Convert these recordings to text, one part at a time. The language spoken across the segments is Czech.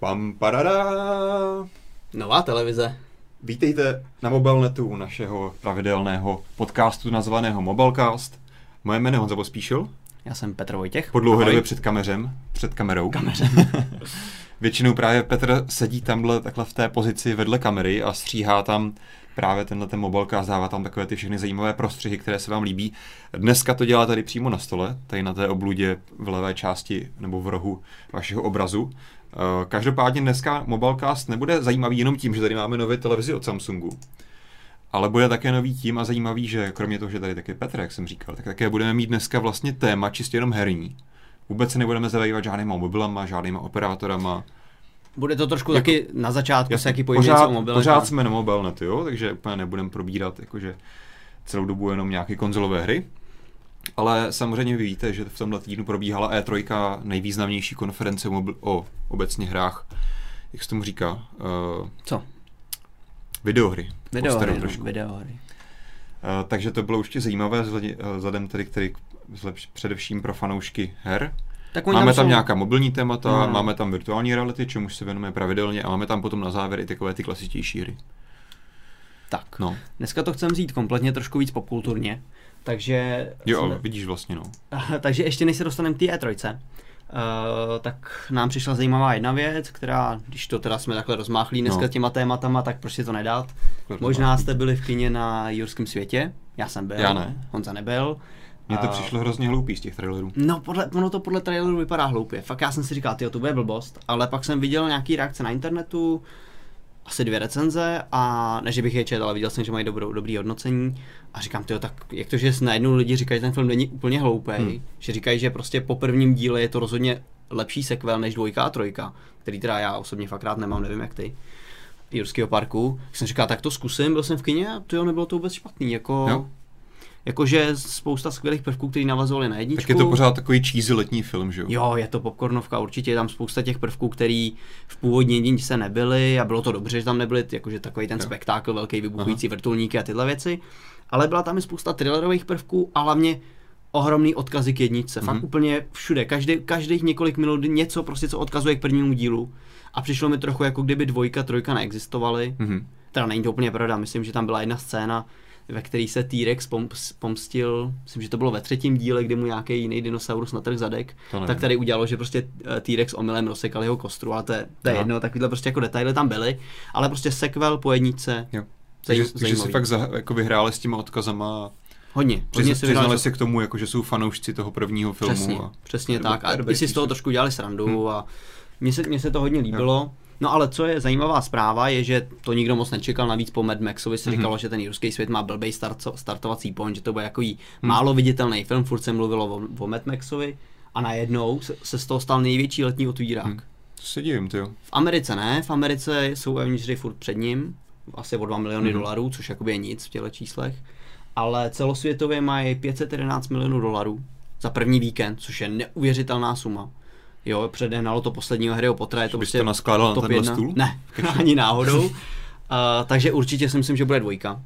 Pam parada. Nová televize. Vítejte na Mobilnetu našeho pravidelného podcastu nazvaného Mobilecast. Moje jméno je Honza Pospíšil. Já jsem Petr Vojtěch. Po dlouhé době před kamerem, před kamerou. Kameře. Většinou právě Petr sedí tamhle takhle v té pozici vedle kamery a stříhá tam právě tenhle ten mobilecast, dává tam takové ty všechny zajímavé prostřihy, které se vám líbí. Dneska to dělá tady přímo na stole, tady na té obludě v levé části nebo v rohu vašeho obrazu. Eh, Každopádně dneska Mobilecast nebude zajímavý jenom tím, že tady máme nové televizi od Samsungu, ale bude také nový tím a zajímavý, že kromě toho, že tady taky Petr, jak jsem říkal, tak také budeme mít dneska vlastně téma čistě jenom herní. Vůbec se nebudeme zabývat žádnýma mobilama, žádnýma operátorama. Bude to trošku Jako- taky na začátku Jasně, se jaký pojít pořád, o mobilech. pořád jsme na mobilnetu, jo, takže úplně nebudeme probírat jakože celou dobu jenom nějaké konzolové hry. Ale samozřejmě vy víte, že v tomhle týdnu probíhala E3, nejvýznamnější konference o, mobil- o obecně hrách, jak se tomu říká, uh, Co? videohry. Videohry, no, videohry. Uh, takže to bylo určitě zajímavé eh, vzhledem tedy, který zlepš- především pro fanoušky her. Tak Máme tam jsou- nějaká mobilní témata, No. máme tam virtuální reality, čemuž se věnujeme pravidelně a máme tam potom na závěr i takové ty klasitější hry. Tak. No, Dneska to chcem vzít kompletně trošku víc popkulturně. Takže... jo, jsme- vidíš vlastně, no. takže ještě než se dostaneme k té E3, Uh, tak nám přišla zajímavá jedna věc, která, když to teda jsme takhle rozmáchlí dneska No. těma tématama, tak prostě to nedat. Možná jste byli v kině na Jurském světě, já jsem byl, Já ne. Honza nebyl. Mně to přišlo hrozně hloupý z těch trailerů. No, podle, ono to podle traileru vypadá hloupě. Fakt já jsem si říkal, tyjo, to bude blbost, ale pak jsem viděl nějaký reakce na internetu, asi dvě recenze a ne, že bych je četl, ale viděl jsem, že mají dobrou, dobrý hodnocení a říkám, tyjo, tak jak to, že najednou lidi říkají, že ten film není úplně hloupý, Hmm. že říkají, že prostě po prvním díle je to rozhodně lepší sequel než dvojka a trojka, který teda já osobně fakt rád nemám, nevím jak ty. Jurského parku. Jsem říkal, tak to zkusím, byl jsem v kině a to nebylo to vůbec špatný, jako... Jo. Jakože spousta skvělých prvků, který navazovaly na jedničku. Tak je to pořád takový cheesy letní film, že jo? Jo, je to popcornovka, určitě je tam spousta těch prvků, který v původní jedničce nebyly a bylo to dobře, že tam nebyly, jakože takový ten Jo. spektákl, velký vybuchující vrtulníky a tyhle věci, ale byla tam i spousta thrillerových prvků a hlavně ohromný odkazy k jedničce, fakt Mhm. úplně všude, každý, každých několik minut něco prostě, co odkazuje k prvnímu dílu a přišlo mi trochu jako kdyby dvojka, trojka neexistovaly, Mhm. teda není to úplně pravda, myslím, že tam byla jedna scéna, ve který se T-Rex pom- pomstil, myslím, že to bylo ve třetím díle, kdy mu nějaký jiný dinosaurus natrh zadek, tak tady udělalo, že prostě eh, T-Rex omylem rozsekal jeho kostru, ale to je, to je jedno, takovýhle prostě jako detaily tam byly, ale prostě sequel po jedničce, Jo. Zaj- Takže, takže si fakt za, jako vyhráli s těma odkazama a hodně, hodně přizna, si přiznali vyhrál, se k tomu, jako, že jsou fanoušci toho prvního filmu. Přesně, a... přesně to tak. A i si z toho trošku dělali srandu Hm. a mně se, mně se to hodně líbilo. No ale co je zajímavá zpráva, je, že to nikdo moc nečekal, navíc po Mad Maxovi se Mhm. říkalo, že ten jurský svět má blbej start, startovací point, že to bude jako Mhm. málo viditelný film, furt se mluvilo o, o Mad Maxovi a najednou se, se z toho stal největší letní otvírák. Hm. To se divím, ty jo. V Americe ne, v Americe jsou evnitři furt před ním, asi o 2 miliony Mhm. dolarů, což jakoby je nic v těchto číslech, ale celosvětově mají 511 milionů dolarů za první víkend, což je neuvěřitelná suma. Jo, předehnalo to posledního Harryho Pottera, je to prostě to naskládal na tenhle jedna. stůl? Ne, ani náhodou. Uh, takže určitě si myslím, že bude dvojka.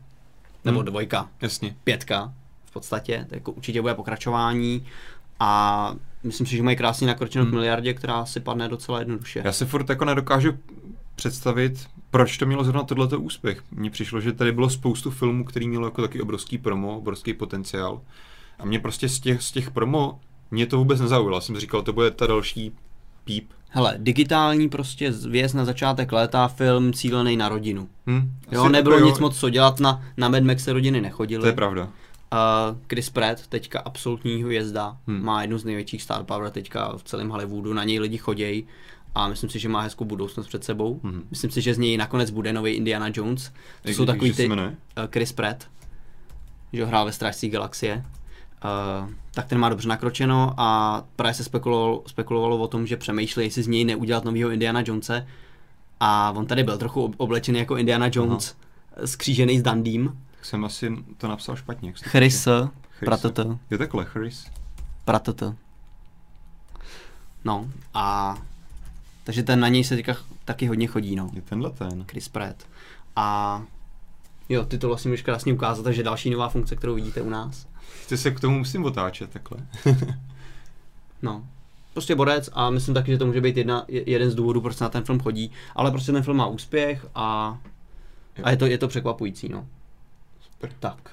Nebo Hmm. dvojka, Jasně. pětka v podstatě, to jako určitě bude pokračování a myslím si, že mají krásně nakročeno k Hmm. miliardě, která si padne docela jednoduše. Já se furt jako nedokážu představit, proč to mělo zrovna tohleto úspěch. Mně přišlo, že tady bylo spoustu filmů, který mělo jako taky obrovský promo, obrovský potenciál. A mě prostě z těch, z těch promo, mě to vůbec nezaujalo. Já jsem říkal, to bude ta další píp. Hele, digitální prostě věc na začátek léta, film cílený na rodinu. Hm? Jo, nebylo jako nic moc co dělat, na, na Mad Max se rodiny nechodily. To je pravda. Uh, Chris Pratt, teďka absolutní hvězda, Hmm. hmm. má jednu z největších star power teďka v celém Hollywoodu, na něj lidi chodějí a myslím si, že má hezkou budoucnost před sebou. Mhm. Myslím si, že z něj nakonec bude nový Indiana Jones. To Jak- jsou takový ty uh, Chris Pratt, že ho hrál ve Strážcích galaxie. Uh, tak ten má dobře nakročeno a právě se spekulovalo, spekulovalo o tom, že přemýšlí, jestli z něj neudělat nového Indiana Jonese. A on tady byl trochu ob- oblečený jako Indiana Jones, skřížený s Dandým. Tak jsem asi to napsal špatně. jak Chris, píše. Chris. pratata. Jo takhle, Chris. Pratata. No a takže ten na něj se teďka taky hodně chodí, no. Je tenhle ten. Chris Pratt. A jo, ty to vlastně můžeš krásně ukázat, takže další nová funkce, kterou vidíte u nás. Ty se k tomu musím otáčet takhle. No. prostě borec a myslím taky, že to může být jedna, je- jeden z důvodů, proč se na ten film chodí, ale prostě ten film má úspěch a, a je, to, je to překvapující, no. Super. Tak.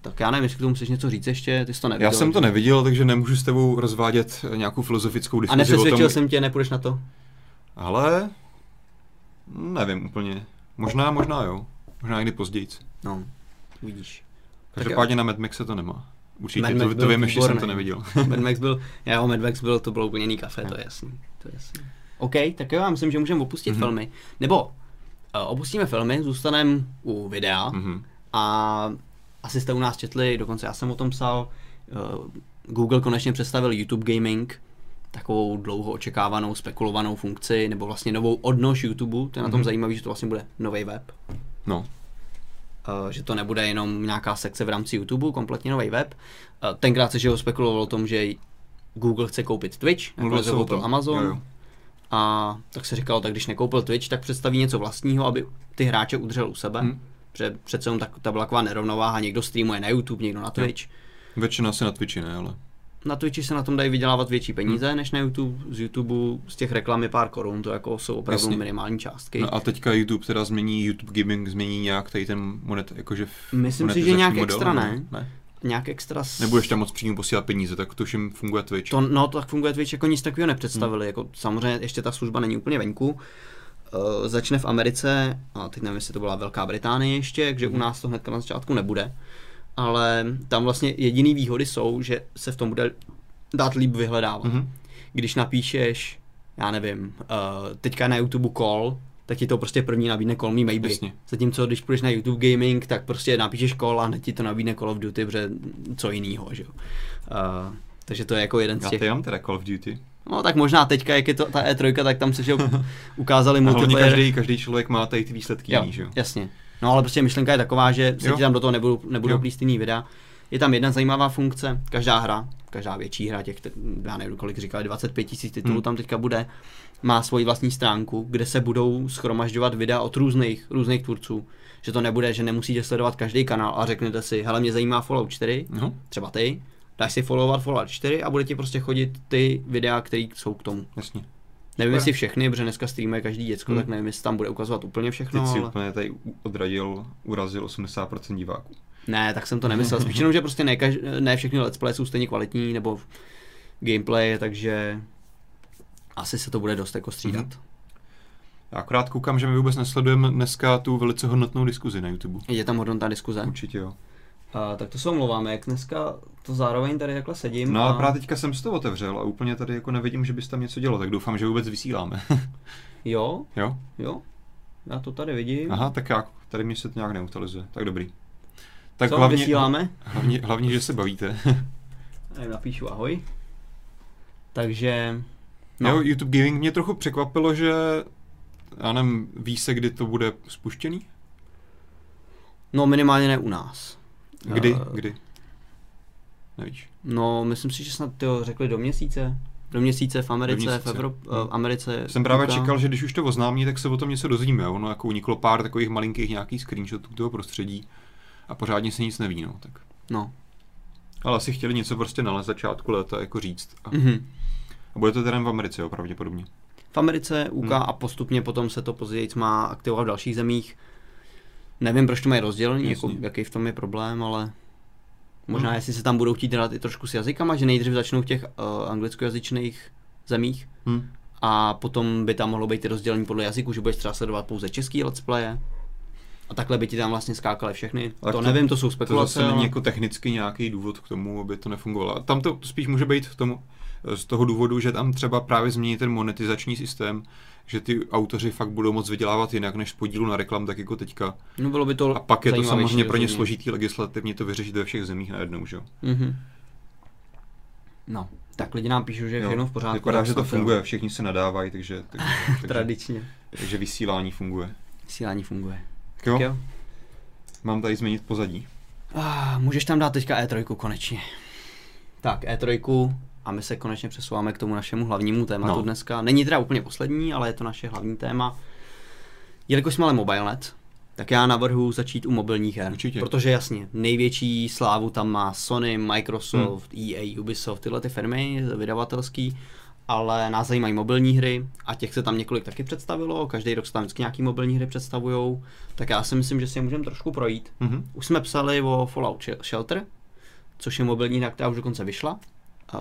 Tak já nevím, jestli k tomu chceš něco říct ještě, ty jsi to neviděl. Já jsem to neviděl, takže nemůžu s tebou rozvádět nějakou filozofickou A diskuzi o nepřesvědčil tom, jsem tě, nepůjdeš na to? ale nevím úplně. Možná, možná jo. Možná někdy později. No, vidíš. Každopádně na Mad Maxe to nemá. Určitě, Mad Max to, to vím, ještě jsem to neviděl. Mad Max byl, já Mad Max byl, to bylo úplně jiný kafe, to je jasný, to je jasný. OK, tak jo, já myslím, že můžeme opustit Mhm. filmy. Nebo uh, opustíme filmy, zůstaneme u videa Mhm. a asi jste u nás četli, dokonce já jsem o tom psal, uh, Google konečně představil YouTube Gaming, takovou dlouho očekávanou, spekulovanou funkci, nebo vlastně novou odnož YouTube, to je na tom Mhm. zajímavé, že to vlastně bude nový web, No, že to nebude jenom nějaká sekce v rámci YouTube, kompletně nový web. Uh, tenkrát se že ho spekulovalo o tom, že Google chce koupit Twitch, nakonec se ho koupil. Amazon. Jo, jo. A tak se říkalo, tak když nekoupil Twitch, tak představí něco vlastního, aby ty hráče udržel u sebe. Hm. Protože přece jenom tak, ta byla taková nerovnováha, někdo streamuje na YouTube, někdo na Twitch. Většina se na Twitchi ne, ale... Na Twitchi se na tom dají vydělávat větší peníze než na YouTube. Z YouTube z těch reklam je pár korun, to jako jsou opravdu Jasně. minimální částky. No a teďka YouTube teda změní, YouTube Gaming změní nějak tady ten monet, jakože v Myslím si, že nějak model, extra ne. ne. Nějak extra... S... Nebudeš tam moc přímo posílat peníze, tak tuším funguje Twitch. To, no, tak funguje Twitch, jako nic takového nepředstavili. Jako, samozřejmě ještě ta služba není úplně venku. Uh, začne v Americe, a teď nevím, jestli to byla Velká Británie ještě, takže u nás to hned na začátku nebude. Ale tam vlastně jediný výhody jsou, že se v tom bude dát líp vyhledávat. Mhm. Když napíšeš, já nevím, uh, teďka na YouTube call, tak ti to prostě první nabídne Call Me Maybe. Jasně. Zatímco když půjdeš na YouTube Gaming, tak prostě napíšeš call a hned ti to nabídne Call of Duty, protože co jinýho, že jo. Uh, takže to je jako jeden z Já těch... mám teda Call of Duty. No tak možná teďka, jak je to ta E3, tak tam se že ukázali multiplayer. každý, každý člověk má tady ty výsledky jo, jiný, že jo? jasně. No ale prostě myšlenka je taková, že se Jo. ti tam do toho nebudou, nebudou plíst jiný videa. Je tam jedna zajímavá funkce, každá hra, každá větší hra, těch, já nevím, kolik říkali, 25 tisíc titulů Hmm. tam teďka bude, má svoji vlastní stránku, kde se budou schromažďovat videa od různých, různých tvůrců. Že to nebude, že nemusíte sledovat každý kanál a řeknete si, hele, mě zajímá Fallout 4, No, třeba ty, dáš si followovat Fallout 4 a bude ti prostě chodit ty videa, které jsou k tomu. jasně. Nevím, jestli všechny, protože dneska streamuje každý děcko, Hmm. tak nevím, jestli tam bude ukazovat úplně všechno. Teď si ale... úplně tady odradil, urazil 80% diváků. Ne, tak jsem to nemyslel. Spíš jenom, že prostě ne, kaž... ne všechny let's play jsou stejně kvalitní, nebo gameplay, takže asi se to bude dost jako střídat. Mhm. Já akorát koukám, že my vůbec nesledujeme dneska tu velice hodnotnou diskuzi na YouTube. Je tam hodnotná diskuze. Určitě jo. A, tak to se omlouváme, jak dneska to zároveň tady takhle sedím. No a... ale právě teďka jsem si to otevřel a úplně tady jako nevidím, že bys tam něco dělal, tak doufám, že vůbec vysíláme. Jo, jo? jo, já to tady vidím. Aha, tak já, tady mě se to nějak neutilizuje, tak dobrý. Tak Co, hlavně, vysíláme? hlavně, hlavně, že se bavíte. Tady napíšu ahoj. Takže, No. no, Jo, YouTube Gaming mě trochu překvapilo, že já nevím, ví se, kdy to bude spuštěný? no minimálně ne u nás. Kdy? Eh, Kdy? Nevíš. No, myslím si, že snad to řekli do měsíce. Do měsíce v Americe, měsíce. v Evropě, Hmm. v Americe. Jsem právě UK. čekal, že když už to oznámí, tak se o tom něco dozvíme. Ono jako uniklo pár takových malinkých nějakých screenshotů toho prostředí a pořádně se nic neví, no. Tak. No. Ale asi chtěli něco prostě na začátku léta jako říct. A, Mhm. a bude to teda v Americe, jo, pravděpodobně. V Americe, UK Hmm. a postupně potom se to později má aktivovat v dalších zemích. Nevím, proč to mají rozdělený, jako, jaký v tom je problém, ale možná Hmm. jestli se tam budou chtít dělat i trošku s jazykama, že nejdřív začnou v těch uh, anglickojazyčných zemích Hm. a potom by tam mohlo být i rozdělení podle jazyku, že budeš třeba sledovat pouze český let's playe. A takhle by ti tam vlastně skákaly všechny. Ale to, to- nevím, to jsou To spekulace. zase není jako technicky nějaký důvod k tomu, aby to nefungovalo. A tam to, to spíš může být v tomu, z toho důvodu, že tam třeba právě změní ten monetizační systém, že ty autoři fakt budou moc vydělávat jinak než z podílu na reklam, tak jako teďka. No bylo by to A pak je to samozřejmě pro ně složitý legislativně to vyřešit ve všech zemích najednou, že jo? Mhm. No, tak lidi nám píšou, že je všechno v pořádku. Vypadá, tak že to funguje, všichni se nadávají, takže, takže, takže, Tradičně. takže vysílání funguje. Vysílání funguje. Tak jo, Tak jo. mám tady změnit pozadí. Ah, můžeš tam dát teďka E3 konečně. Tak, E3 a my se konečně přesouváme k tomu našemu hlavnímu tématu No. dneska. Není teda úplně poslední, ale je to naše hlavní téma. Jelikož jsme ale MobileNet, tak já navrhu začít u mobilních her. Určitě. Protože jasně, největší slávu tam má Sony, Microsoft, EA, Ubisoft, tyhle ty firmy vydavatelský. Ale nás zajímají mobilní hry a těch se tam několik taky představilo, každý rok se tam vždycky nějaký mobilní hry představují, tak já si myslím, že si je můžeme trošku projít. Mhm. Už jsme psali o Fallout Shel- Shelter, což je mobilní hra, která už dokonce vyšla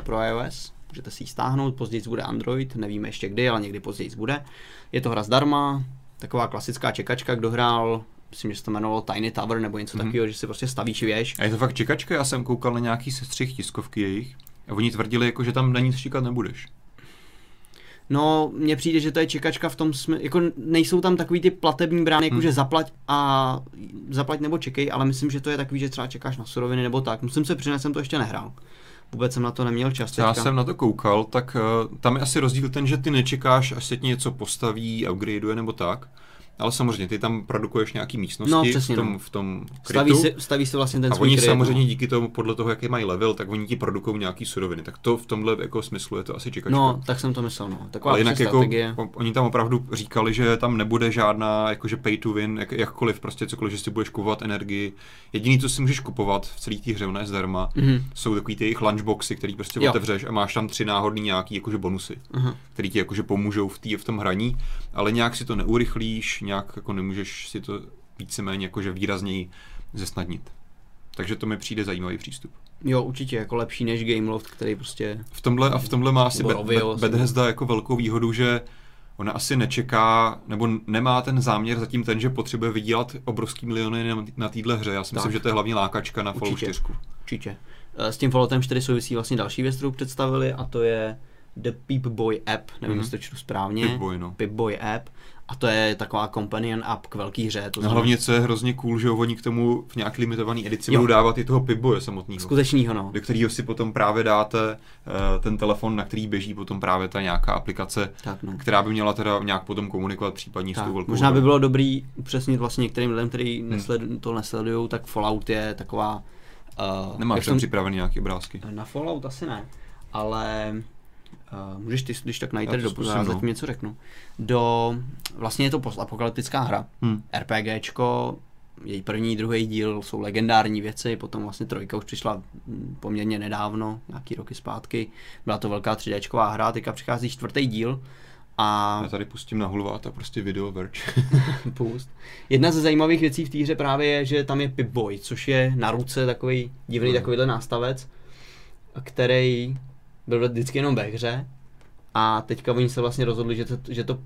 pro iOS. Můžete si ji stáhnout, později bude Android, nevíme ještě kdy, ale někdy později bude. Je to hra zdarma, taková klasická čekačka, kdo hrál, myslím, že se to jmenovalo Tiny Tower nebo něco Mhm. takového, že si prostě stavíš věž. A je to fakt čekačka, já jsem koukal na nějaký sestřih tiskovky jejich a oni tvrdili, jako, že tam na nic čekat nebudeš. No, mně přijde, že to je čekačka v tom smyslu, jako nejsou tam takový ty platební brány, jako Hmm. že zaplať a zaplať nebo čekej, ale myslím, že to je takový, že třeba čekáš na suroviny nebo tak. Musím se přiznat, jsem to ještě nehrál. Vůbec jsem na to neměl čas. Já jsem na to koukal, tak uh, tam je asi rozdíl ten, že ty nečekáš, až se ti něco postaví, upgradeuje nebo tak. Ale samozřejmě, ty tam produkuješ nějaký místnosti No, přesně, v tom, no. v tom staví, krytu. si, staví si vlastně ten a svůj oni kryt, samozřejmě no. díky tomu, podle toho, jaký mají level, tak oni ti produkují nějaký suroviny. Tak to v tomhle jako smyslu je to asi čekačka. No, tak jsem to myslel, no. Taková ale jinak jako, oni tam opravdu říkali, že tam nebude žádná jakože pay to win, jak, jakkoliv prostě cokoliv, že si budeš kupovat energii. Jediný, co si můžeš kupovat v celé té hře, ona je zdarma, Mhm. jsou takový ty jejich lunchboxy, který prostě Jo. otevřeš a máš tam tři náhodný nějaký jakože bonusy, Aha. který ti jakože pomůžou v, tý, v tom hraní, ale nějak si to neurychlíš, nějak jako nemůžeš si to víceméně jakože výrazněji zesnadnit. Takže to mi přijde zajímavý přístup. Jo, určitě, jako lepší než Gameloft, který prostě... V tomhle a v tomhle má asi Bethesda jako velkou výhodu, že ona asi nečeká, nebo nemá ten záměr zatím ten, že potřebuje vydělat obrovský miliony na, téhle hře. Já si myslím, Tak. že to je hlavně lákačka na Fallout Určitě. 4. Určitě. Eh, S tím Falloutem 4 souvisí vlastně další věc, kterou představili, a to je The Peep Boy app, nevím, Mhm. jestli to čtu správně. Pip-Boy, no. Pip Boy app. A to je taková companion app k velký hře. To No hlavně, co je hrozně cool, že oni k tomu v nějaký limitovaný edici Jo. budou dávat i toho Pip-Boye samotného. skutečnýho, no. Do kterého si potom právě dáte eh, ten telefon, na který běží potom právě ta nějaká aplikace, Tak, no. která by měla teda nějak potom komunikovat případně s Tak, tou velkou možná by bylo dobrý upřesnit vlastně některým lidem, kteří Hmm. nesled, to nesledují, tak Fallout je taková... Uh, Nemáš jak tam připravený nějaké obrázky. Na Fallout asi ne, ale uh, můžeš ty, když tak najít do já no. zatím něco řeknu. Do, vlastně je to postapokalyptická hra, Hm. RPGčko, její první, druhý díl jsou legendární věci, potom vlastně trojka už přišla mm, poměrně nedávno, nějaký roky zpátky, byla to velká 3Dčková hra, teďka přichází čtvrtý díl a Já tady pustím na hulvát a prostě video verč. Pust. Jedna ze zajímavých věcí v té hře právě je, že tam je Pip-Boy, což je na ruce takový divný Mhm. takovýhle nástavec, který byl vždycky jenom ve hře a teďka oni se vlastně rozhodli, že to, že to,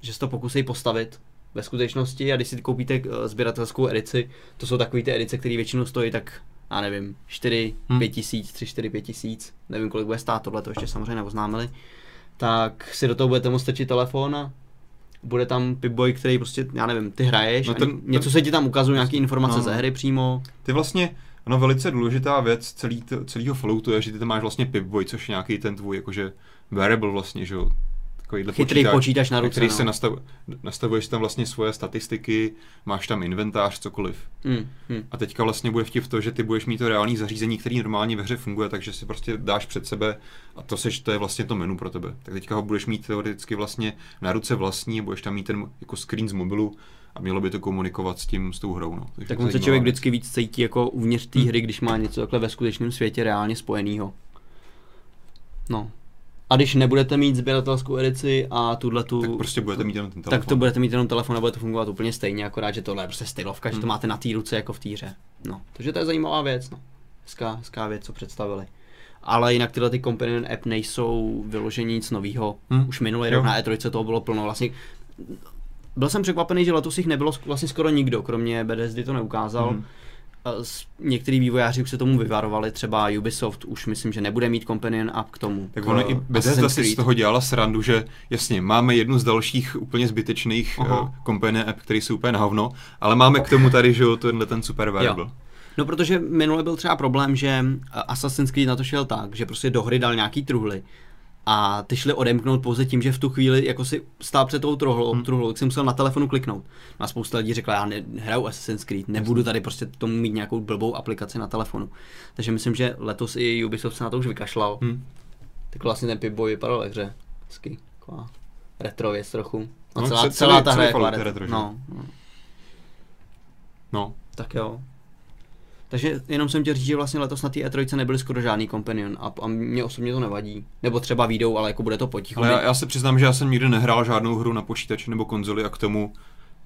že se to pokusí postavit ve skutečnosti a když si koupíte eh, sběratelskou edici, to jsou takové ty edice, které většinou stojí tak, já nevím, 4, Hmm. 5 tisíc, 3, 4, 5 tisíc, nevím kolik bude stát, tohle to ještě samozřejmě neoznámili, tak si do toho budete moct strčit telefon a bude tam Pip-Boy, který prostě, já nevím, ty hraješ No ten- ten, něco se ti tam ukazuje, nějaké informace No. no. ze hry přímo. Ty vlastně, ono velice důležitá věc celý celého Falloutu je, že ty tam máš vlastně Pip-Boy, což je nějaký ten tvůj jakože wearable vlastně, že jo. Takovýhle Chytrý počítač na ruce, který no. se nastav, nastavuješ tam vlastně svoje statistiky, máš tam inventář, cokoliv. Hmm, hmm. A teďka vlastně bude vtip to, že ty budeš mít to reální zařízení, který normálně ve hře funguje, takže si prostě dáš před sebe a to, seš, to je vlastně to menu pro tebe. Tak teďka ho budeš mít teoreticky vlastně na ruce vlastní, budeš tam mít ten jako screen z mobilu a mělo by to komunikovat s tím, s tou hrou. No. Takže Tak on se člověk věc. vždycky víc cítí jako uvnitř té Hmm. hry, když má něco takhle ve skutečném světě reálně spojenýho. No. A když nebudete mít sběratelskou edici a tuhle tu... Tak prostě budete mít jenom ten telefon. tak to budete mít jenom telefon a bude to fungovat úplně stejně, akorát, že tohle je prostě stylovka, že to Hmm. máte na té ruce jako v té hře. No, takže to je zajímavá věc, no. Hezká, hezká věc, co představili. Ale jinak tyhle ty companion app nejsou vyložení nic nového. Hmm. Už minulý rok na E3 toho bylo plno. Vlastně byl jsem překvapený, že letos jich nebylo vlastně skoro nikdo, kromě Bethesdy to neukázal. S- Některý vývojáři už se tomu vyvarovali, třeba Ubisoft už myslím, že nebude mít companion app k tomu. Tak ono i Bethesda si z toho dělala srandu, že jasně, máme jednu z dalších úplně zbytečných Aha. uh, companion app, který jsou úplně na hovno, ale máme k tomu tady, že jo, tenhle ten super variable. No protože minule byl třeba problém, že Assassin's Creed na to šel tak, že prostě do hry dal nějaký truhly a ty šli odemknout pouze tím, že v tu chvíli jako si stál před tou truhlou, Hmm. hmm. truhlou tak si musel na telefonu kliknout. No a spousta lidí řekla, já ne, hraju Assassin's Creed, nebudu tady prostě tomu mít nějakou blbou aplikaci na telefonu. Takže myslím, že letos i Ubisoft se na to už vykašlal. Hm. Tak vlastně ten Pip-Boy vypadal ve hře. Hezky. Taková retro věc trochu. No, No, celá, celý- celá ta hra je je retro. No, no, No, tak jo. Takže jenom jsem chtěl říct, že vlastně letos na té E3 nebyly skoro žádný companion a, a mě osobně to nevadí. Nebo třeba výjdou, ale jako bude to potichu. Ale já, já se přiznám, že já jsem nikdy nehrál žádnou hru na počítači nebo konzoli a k tomu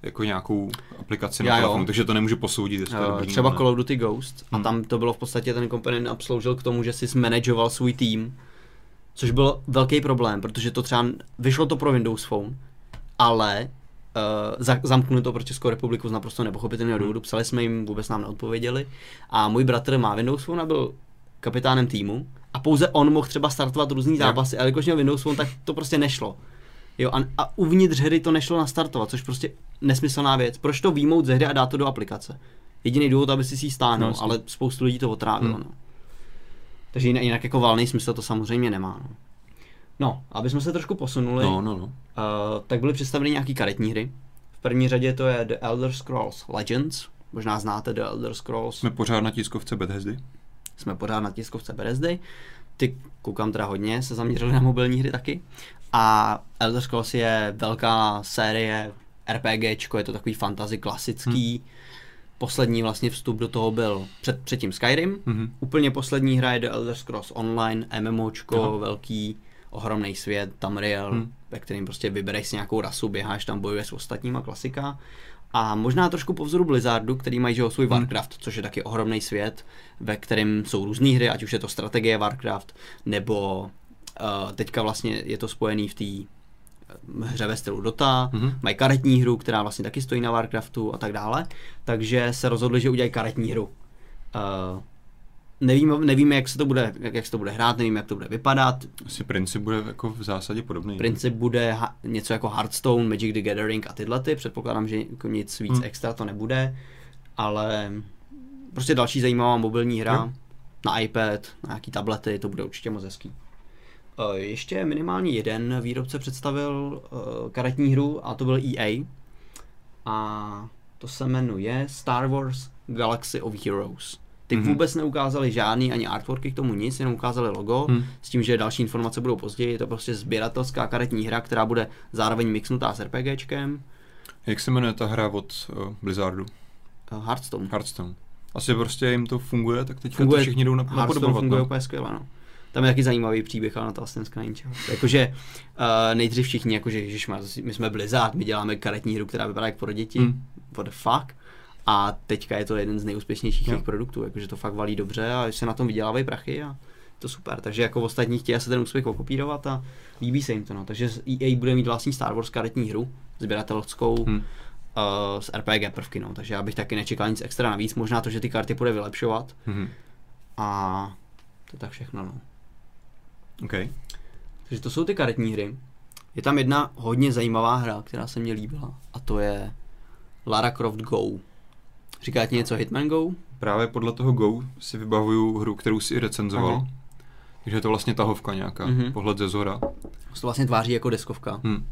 jako nějakou aplikaci Já na jo. telefonu, takže to nemůžu posoudit. jestli to je dobrý třeba ne. Call of Duty Ghost a Hmm. tam to bylo v podstatě ten companion app sloužil k tomu, že jsi manageoval svůj tým, což byl velký problém, protože to třeba vyšlo to pro Windows Phone, ale uh, za, zamknuli to pro Českou republiku z naprosto nepochopitelného Hmm. důvodu, psali jsme jim, vůbec nám neodpověděli a můj bratr má Windows Phone a byl kapitánem týmu a pouze on mohl třeba startovat různý zápasy, ale jakož měl Windows Phone, tak to prostě nešlo. Jo, a, a uvnitř hry to nešlo nastartovat, což prostě nesmyslná věc. Proč to výmout ze hry a dát to do aplikace? Jediný důvod, aby si si ji stáhnul, No, ale spoustu lidí to otrávilo. Hmm. No. Takže jinak, jinak jako valný smysl to samozřejmě nemá. No. No, aby jsme se trošku posunuli, No, no, no. uh, tak byly představeny nějaký karetní hry. V první řadě to je The Elder Scrolls Legends. Možná znáte The Elder Scrolls. Jsme pořád na tiskovce Bethesdy. jsme pořád na tiskovce Bethesdy. Ty koukám teda hodně, se zaměřili na mobilní hry taky. A Elder Scrolls je velká série RPGčko, je to takový fantasy klasický. Hmm. Poslední vlastně vstup do toho byl před, předtím Skyrim. Mhm. Úplně poslední hra je The Elder Scrolls Online, MMOčko, Aha. velký, ohromný svět, Tamriel, Hmm. ve kterým prostě vybereš si nějakou rasu, běháš tam, bojuješ s ostatníma, klasika. A možná trošku po vzoru Blizzardu, který mají že svůj Hmm. Warcraft, což je taky ohromný svět, ve kterém jsou různé hry, ať už je to strategie Warcraft, nebo uh, teďka vlastně je to spojený v té eh, hře ve stylu Dota, Mhm. mají karetní hru, která vlastně taky stojí na Warcraftu a tak dále, takže se rozhodli, že udělají karetní hru. Uh, nevíme, nevíme, jak se to bude, jak, jak se to bude hrát, nevíme, jak to bude vypadat. Asi princip bude jako v zásadě podobný. Princip bude ha- něco jako Hearthstone, Magic the Gathering a tyhle ty. Předpokládám, že jako nic víc Hmm. hmm. extra to nebude, ale prostě další zajímavá mobilní hra Jo. na iPad, na nějaký tablety, to bude určitě moc hezký. Eh, Ještě minimálně jeden výrobce představil eh, karetní hru a to byl EA. A to se jmenuje Star Wars Galaxy of Heroes. Ty Mhm. mm-hmm. vůbec neukázali žádný ani artworky k tomu nic, jenom ukázali logo, hmm. s tím, že další informace budou později. Je to prostě sběratelská karetní hra, která bude zároveň mixnutá s RPGčkem. Jak se jmenuje ta hra od uh, Blizzardu? Eh, Hearthstone. Hearthstone. Asi prostě jim to funguje, tak teďka Funguje- to všichni jdou na, napodobovat. funguje No. úplně skvěle, no. Tam je taky zajímavý příběh, ale na to asi dneska není. Jakože uh, nejdřív všichni, jakože ježišmar, my jsme Blizzard, my děláme karetní hru, která vypadá jak pro děti. Hmm. What the fuck? A teďka je to jeden z nejúspěšnějších Jo. jejich produktů, jakože to fakt valí dobře a se na tom vydělávají prachy a to super. Takže jako ostatní chtějí se ten úspěch okopírovat a líbí se jim to. No. Takže EA bude mít vlastní Star Wars karetní hru, sběratelskou, Hmm. uh, s RPG prvky. No. Takže já bych taky nečekal nic extra navíc. Možná to, že ty karty bude vylepšovat Mhm. a to je tak všechno. No. OK. Takže to jsou ty karetní hry. Je tam jedna hodně zajímavá hra, která se mně líbila a to je Lara Croft Go. Říká ti něco Hitman Go? Právě podle toho Go si vybavuju hru, kterou si i recenzoval. Aha. Takže je to vlastně tahovka nějaká, Mhm. pohled ze zhora. To vlastně tváří jako deskovka. Hm.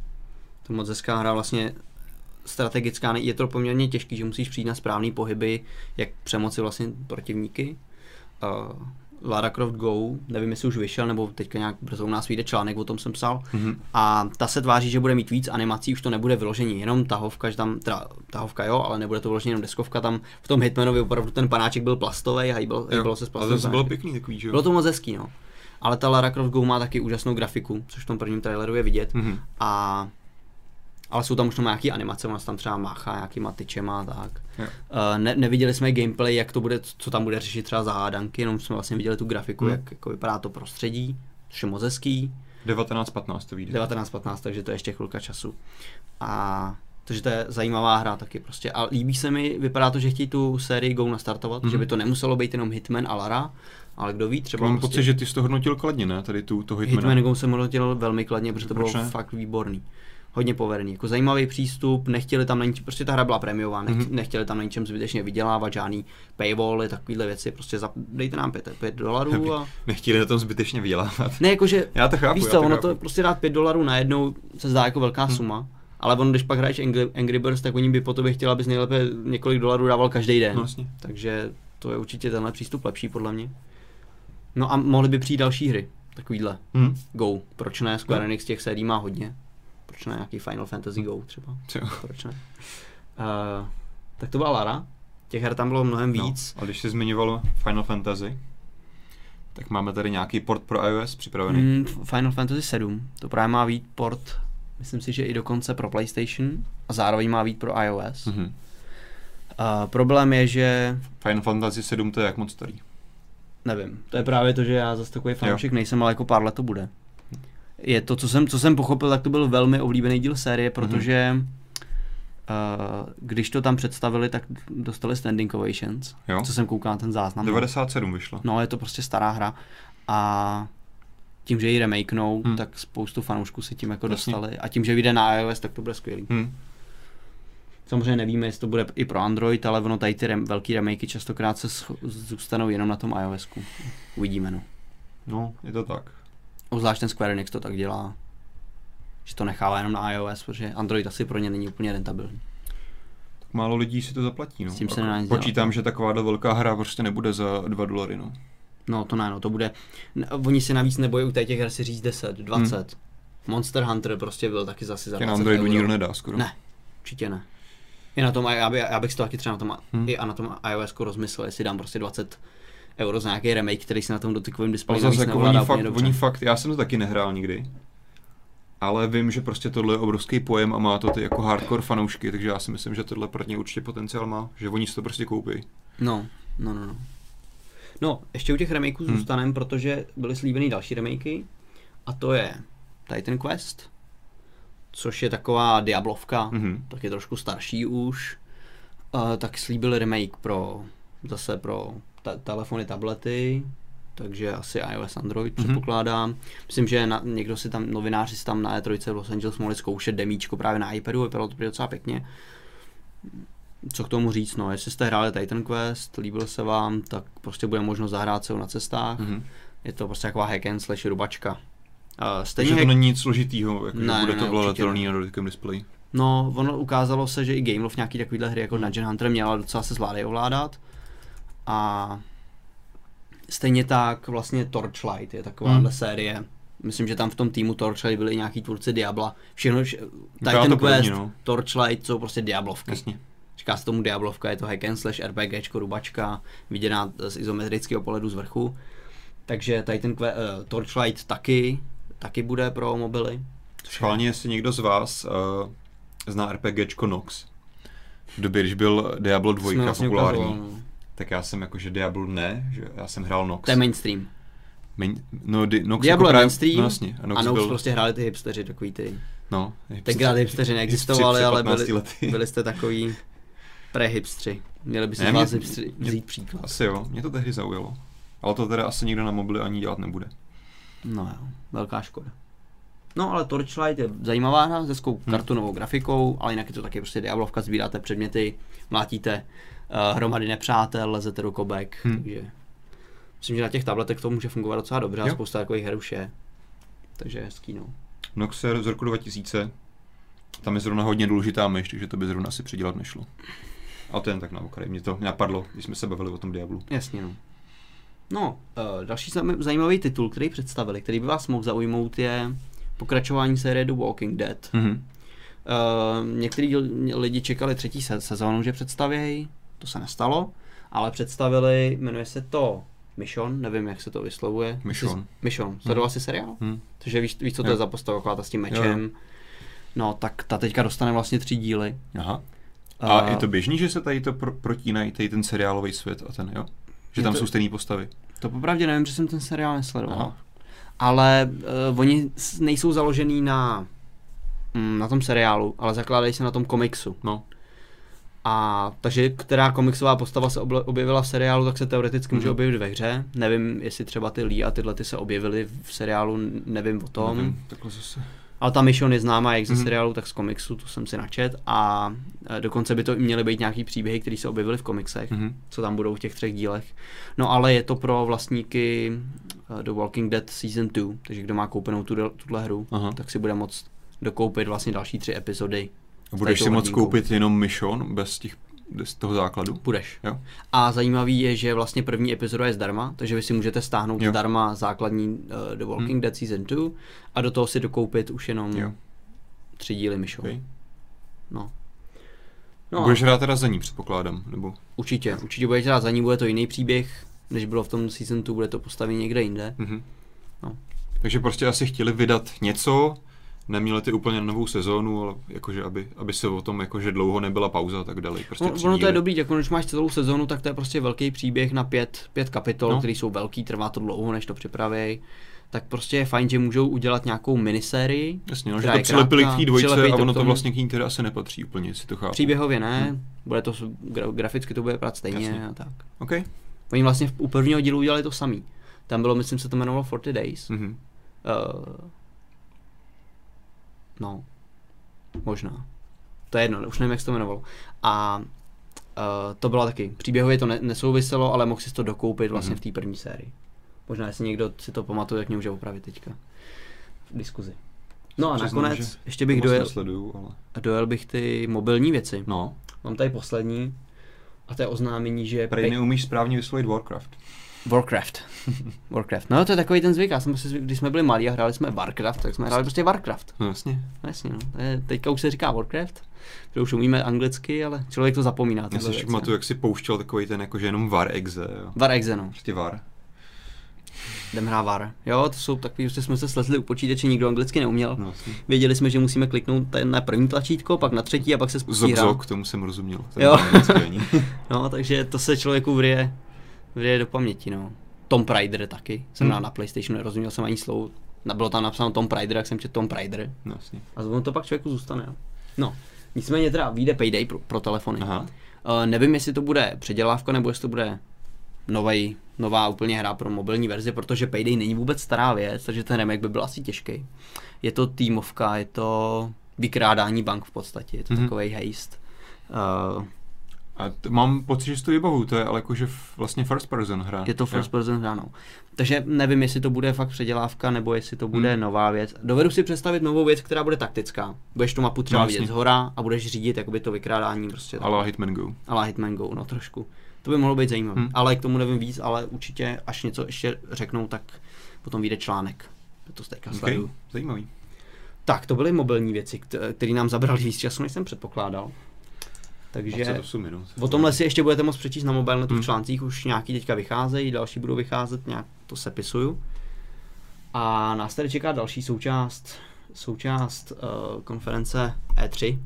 To moc hezká hra, vlastně strategická, je to poměrně těžký, že musíš přijít na správný pohyby, jak přemoci vlastně protivníky. Uh, Lara Croft Go, nevím, jestli už vyšel, nebo teďka nějak brzo u nás vyjde článek, o tom jsem psal. Mhm. A ta se tváří, že bude mít víc animací, už to nebude vyložení jenom tahovka, že tam, teda tahovka jo, ale nebude to vyloženě jenom deskovka, tam v tom Hitmanovi opravdu ten panáček byl plastový a hýbal, hýbalo se s ale plastovým zase bylo panáčkem. pěkný takový, že jo? Bylo to moc hezký, no. Ale ta Lara Croft Go má taky úžasnou grafiku, což v tom prvním traileru je vidět. Mhm. A ale jsou tam už nějaký animace, ona se tam třeba máchá nějakýma tyčema a tak. Uh, ne, neviděli jsme gameplay, jak to bude, co tam bude řešit třeba za hádanky, jenom jsme vlastně viděli tu grafiku, Hmm. hmm. jak jako vypadá to prostředí, což je moc hezký. 19.15 to vyjde. 19.15, takže to je ještě chvilka času. A takže to je zajímavá hra taky prostě. A líbí se mi, vypadá to, že chtějí tu sérii Go nastartovat, Mhm. že by to nemuselo být jenom Hitman a Lara, ale kdo ví, třeba Mám prostě pocit, že ty jsi to hodnotil kladně, ne? Tady tu, to Hitmana. Hitman Go jsem hodnotil velmi kladně, protože to Proč bylo ne? fakt výborný. Hodně povedený. Jako zajímavý přístup, nechtěli tam na ničem, prostě ta hra byla prémiová, Mhm. mm-hmm. nechtěli tam na ničem zbytečně vydělávat, žádný paywally, takovýhle věci, prostě za, dejte nám 5, 5 dolarů a... Nechtěli na tom zbytečně vydělávat. Ne, jakože, Já to chápu, víš co, to ono chápu. to prostě dát 5 dolarů najednou se zdá jako velká Hm. suma, ale on, když pak hraješ Angry, Angry Birds, tak oni by po tobě chtěli, abys nejlépe několik dolarů dával každý den. No, vlastně. Takže to je určitě tenhle přístup lepší podle mě. No a mohly by přijít další hry, takovýhle. Hm. Go. Proč ne? Square No. Enix těch sérií má hodně. Proč ne nějaký Final Fantasy Go třeba? Jo. Proč ne? Uh, tak to byla Lara. Těch her tam bylo mnohem No, víc. a když jsi zmiňoval Final Fantasy, tak máme tady nějaký port pro iOS připravený. Mm, Final Fantasy 7, to právě má být port, myslím si, že i dokonce pro PlayStation a zároveň má být pro iOS. Mm. Mhm. Uh, problém je, že Final Fantasy 7 to je jak moc starý. nevím, to je právě to, že já zase takový fanoušek nejsem, ale jako pár let to bude. Je to, co jsem, co jsem pochopil, tak to byl velmi oblíbený díl série, protože uh, když to tam představili, tak dostali standing ovations, Jo? co jsem koukal na ten záznam. 97 vyšlo. No, je to prostě stará hra a tím, že ji remakenou, Hmm. tak spoustu fanoušků si tím jako Jasně. dostali. A tím, že vyjde na iOS, tak to bude skvělý. Hm. Samozřejmě nevíme, jestli to bude i pro Android, ale ono tady ty rem, velký remakey častokrát se zůstanou jenom na tom iOSku. Uvidíme, no. No, je to tak. Obzvlášť ten Square Enix to tak dělá. Že to nechává jenom na iOS, protože Android asi pro ně není úplně rentabilní. Tak málo lidí si to zaplatí. No. S tím se nedá nic dělat. Počítám, že takováhle velká hra prostě nebude za 2 dolary. No. No to ne, no to bude, oni si navíc nebojí u těch her si říct 10, 20. Hmm. Monster Hunter prostě byl taky zase za Tě 20 na Androidu euro. nikdo nedá skoro. Ne. Určitě ne. I na tom, já, by, já bych si to taky třeba na tom, Hmm. i a na tom iOS rozmyslel, jestli dám prostě 20 euro za nějaký remake, který si na tom dotykovém displeji zase navíc jako oni fakt, oni fakt, já jsem to taky nehrál nikdy. Ale vím, že prostě tohle je obrovský pojem a má to ty jako hardcore fanoušky, takže já si myslím, že tohle pro ně určitě potenciál má, že oni si to prostě koupí. No, no, no, no. No, ještě u těch remakeů Hmm. hmm. zůstanem, protože byly slíbený další remakey a to je Titan Quest, což je taková Diablovka, Mhm. tak je trošku starší už. Uh, tak slíbili remake pro, zase pro ta- telefony, tablety, takže asi iOS, Android Mhm. předpokládám. Myslím, že na, někdo si tam, novináři si tam na E3 v Los Angeles mohli zkoušet demíčko právě na iPadu, vypadalo to docela pěkně. Co k tomu říct, no, jestli jste hráli Titan Quest, líbil se vám, tak prostě bude možnost zahrát se ho na cestách. Mhm. Je to prostě taková hack and slash rubačka. Uh, stejně Takže to není nic složitýho, jako, Ne, bude ne, to určitě vladatelný ne. na dotykém displeji. No, ono ukázalo se, že i Gameloft nějaký takovýhle hry jako Dungeon Hunter měla docela se zvládají ovládat. A stejně tak vlastně Torchlight je takováhle Hmm. série. Myslím, že tam v tom týmu Torchlight byli i nějaký tvůrci Diabla. Všechno, Titan Quest, no. Torchlight jsou prostě Diablovky. Jasně. Říká se tomu Diablovka, je to hack and slash RPGčko, rubačka, viděná z izometrického pohledu z vrchu. Takže Titan Que- uh, Torchlight taky, taky bude pro mobily. Schválně, jestli někdo z vás uh, zná RPGčko Nox, v době, když byl Diablo 2 Jsme vlastně populární, ukazovali, no. Tak já jsem jako, že Diablo ne, že já jsem hrál Nox. To je mainstream. Main, no, di, Nox Diablo jako právě- mainstream no, jasně, a Nox a Nox byl, prostě hráli ty hipsteři, takový ty. no, Tenkrát hipsteři neexistovali, ale 15 byli, lety. byli jste takový prehipstři. Měli by si Ne, z vás mě- hipstři mě- vzít příklad. Asi jo, mě to tehdy zaujalo. Ale to teda asi nikdo na mobily ani dělat nebude. No jo, velká škoda. No ale Torchlight je zajímavá hra s hezkou Hmm. kartonovou grafikou, ale jinak je to taky prostě Diablovka, sbíráte předměty, mlátíte hromady nepřátel, lezete do kobek, Hmm. takže myslím, že na těch tabletech to může fungovat docela dobře a Jo. spousta takových her už je. Takže hezký no. Nox je z roku 2000, tam je zrovna hodně důležitá myš, takže to by zrovna asi přidělat nešlo. A to jen tak na okraj, mě to napadlo, když jsme se bavili o tom Diablu. Jasně no. No, uh, další zaj- zajímavý titul, který představili, který by vás mohl zaujmout, je pokračování série The Walking Dead. Mhm. Uh, některý lidi čekali třetí se- sezónu, že představějí, to se nestalo, ale představili, jmenuje se to Mission, nevím, jak se to vyslovuje. Mission. Jsi- Mission, sledoval jsi seriál? Hm. Takže víš, víš co to Jo. je za postava, s tím Jo, mečem. No, tak ta teďka dostane vlastně tři díly. Aha. A Eh, je to běžný, že se tady to pro, protínají, tady ten seriálový svět a ten, jo? Že Je tam to- jsou stejné postavy. To popravdě nevím, že jsem ten seriál nesledoval. Aha. Ale uh, oni nejsou založený na, mm, na tom seriálu, ale zakládají se na tom komiksu. No, A takže která komiksová postava se objevila v seriálu, tak se teoreticky může Mhm. objevit ve hře. Nevím, jestli třeba ty Lee a tyhle ty se objevily v seriálu, nevím o tom. nevím, takhle zase. Ale ta Mission je známá jak ze Mhm. seriálu, tak z komiksu, to jsem si načet. A e, dokonce by to i měly být nějaký příběhy, které se objevily v komiksech, Mhm. co tam budou v těch třech dílech. No ale je to pro vlastníky e, The Walking Dead Season 2, takže kdo má koupenou tu, tuhle hru, Aha. tak si bude moct dokoupit vlastně další tři epizody. Budeš si moc koupit jenom Mission bez, těch, bez toho základu? Budeš. Jo. A zajímavý je, že vlastně první epizoda je zdarma, takže vy si můžete stáhnout Jo. zdarma základní uh, The Walking Hmm. Dead Season 2 a do toho si dokoupit už jenom Jo. tři díly Mission. Okay. No. No, Budeš hrát teda za ní, předpokládám, nebo? Určitě, určitě budeš hrát za ní, bude to jiný příběh, než bylo v tom Season 2, bude to postavení někde jinde. Mm-hmm. No. Takže prostě asi chtěli vydat něco, neměli ty úplně novou sezónu, ale jakože aby, aby se o tom jakože dlouho nebyla pauza, tak dali. Prostě no, ono to je dobrý, jako když máš celou sezónu, tak to je prostě velký příběh na pět, pět kapitol, no. které jsou velký, trvá to dlouho, než to připraví. Tak prostě je fajn, že můžou udělat nějakou minisérii. Jasně, no, že to přilepili k té dvojce a ono to vlastně k ní teda asi nepatří úplně, si to chápu. Příběhově ne, hmm. bude to, graficky to bude prát stejně Jasně. a tak. Okay. Oni vlastně u prvního dílu udělali to samý. Tam bylo, myslím, se to jmenovalo 40 Days. Mm-hmm. Uh, No, možná. To je jedno, už nevím, jak se to jmenovalo. A uh, to bylo taky, příběhově to ne- nesouviselo, ale mohl si to dokoupit vlastně mm-hmm. v té první sérii. Možná, jestli někdo si to pamatuje, tak mě může opravit teďka v diskuzi. No a Přiznám, nakonec ještě bych dojel, sleduju, ale... dojel bych ty mobilní věci. No. Mám tady poslední a to je oznámení, že... Prej neumíš správně vyslovit Warcraft. Warcraft. Warcraft. No to je takový ten zvyk. Já jsem prostě, když jsme byli malí a hráli jsme Warcraft, tak jsme hráli prostě Warcraft. No jasně. No, jasně, no. Teďka už se říká Warcraft, protože už umíme anglicky, ale člověk to zapomíná. Já si pamatuju, jak si pouštěl takový ten jakože jenom War exe. Jo. Var exe, no. Prostě War. Jdem hrát VAR. Jo, to jsou takový, že jsme se slezli u počítače, nikdo anglicky neuměl. No, Věděli jsme, že musíme kliknout na první tlačítko, pak na třetí a pak se spustí zok, hra. Zok, tomu jsem rozuměl. Jo. no, takže to se člověku vrie, vrie do paměti, no. Tom Raider taky. Jsem hmm. na PlayStation, nerozuměl jsem ani slovo. Bylo tam napsáno Tom Raider, jak jsem četl Tom Raider. No, jasně. A on to pak člověku zůstane. Jo. No, nicméně teda vyjde Payday pro, pro telefony. Aha. Uh, nevím, jestli to bude předělávka, nebo jestli to bude novej, nová úplně hra pro mobilní verzi, protože Payday není vůbec stará věc, takže ten remake by byl asi těžký. Je to týmovka, je to vykrádání bank v podstatě, je to mm-hmm. takový haste. Uh, a t- mám pocit, že to vybavu, to je ale jakože vlastně first person hra. Je to first jo. person hra, no. Takže nevím, jestli to bude fakt předělávka, nebo jestli to bude hmm. nová věc. Dovedu si představit novou věc, která bude taktická. Budeš tu mapu třeba no, vidět z hora a budeš řídit jakoby to vykrádání prostě. Ale Hitman Go. Ale Hitman Go, no trošku. To by mohlo být zajímavé. Hmm. Ale k tomu nevím víc, ale určitě, až něco ještě řeknou, tak potom vyjde článek. To teďka okay. sleduju. Zajímavý. Tak, to byly mobilní věci, které nám zabrali víc času, než jsem předpokládal. Takže minut. o tomhle si ještě budete moct přečíst na mobilnetu hmm. v článcích, už nějaký teďka vycházejí, další budou vycházet, nějak to sepisuju. A nás tady čeká další součást, součást uh, konference E3.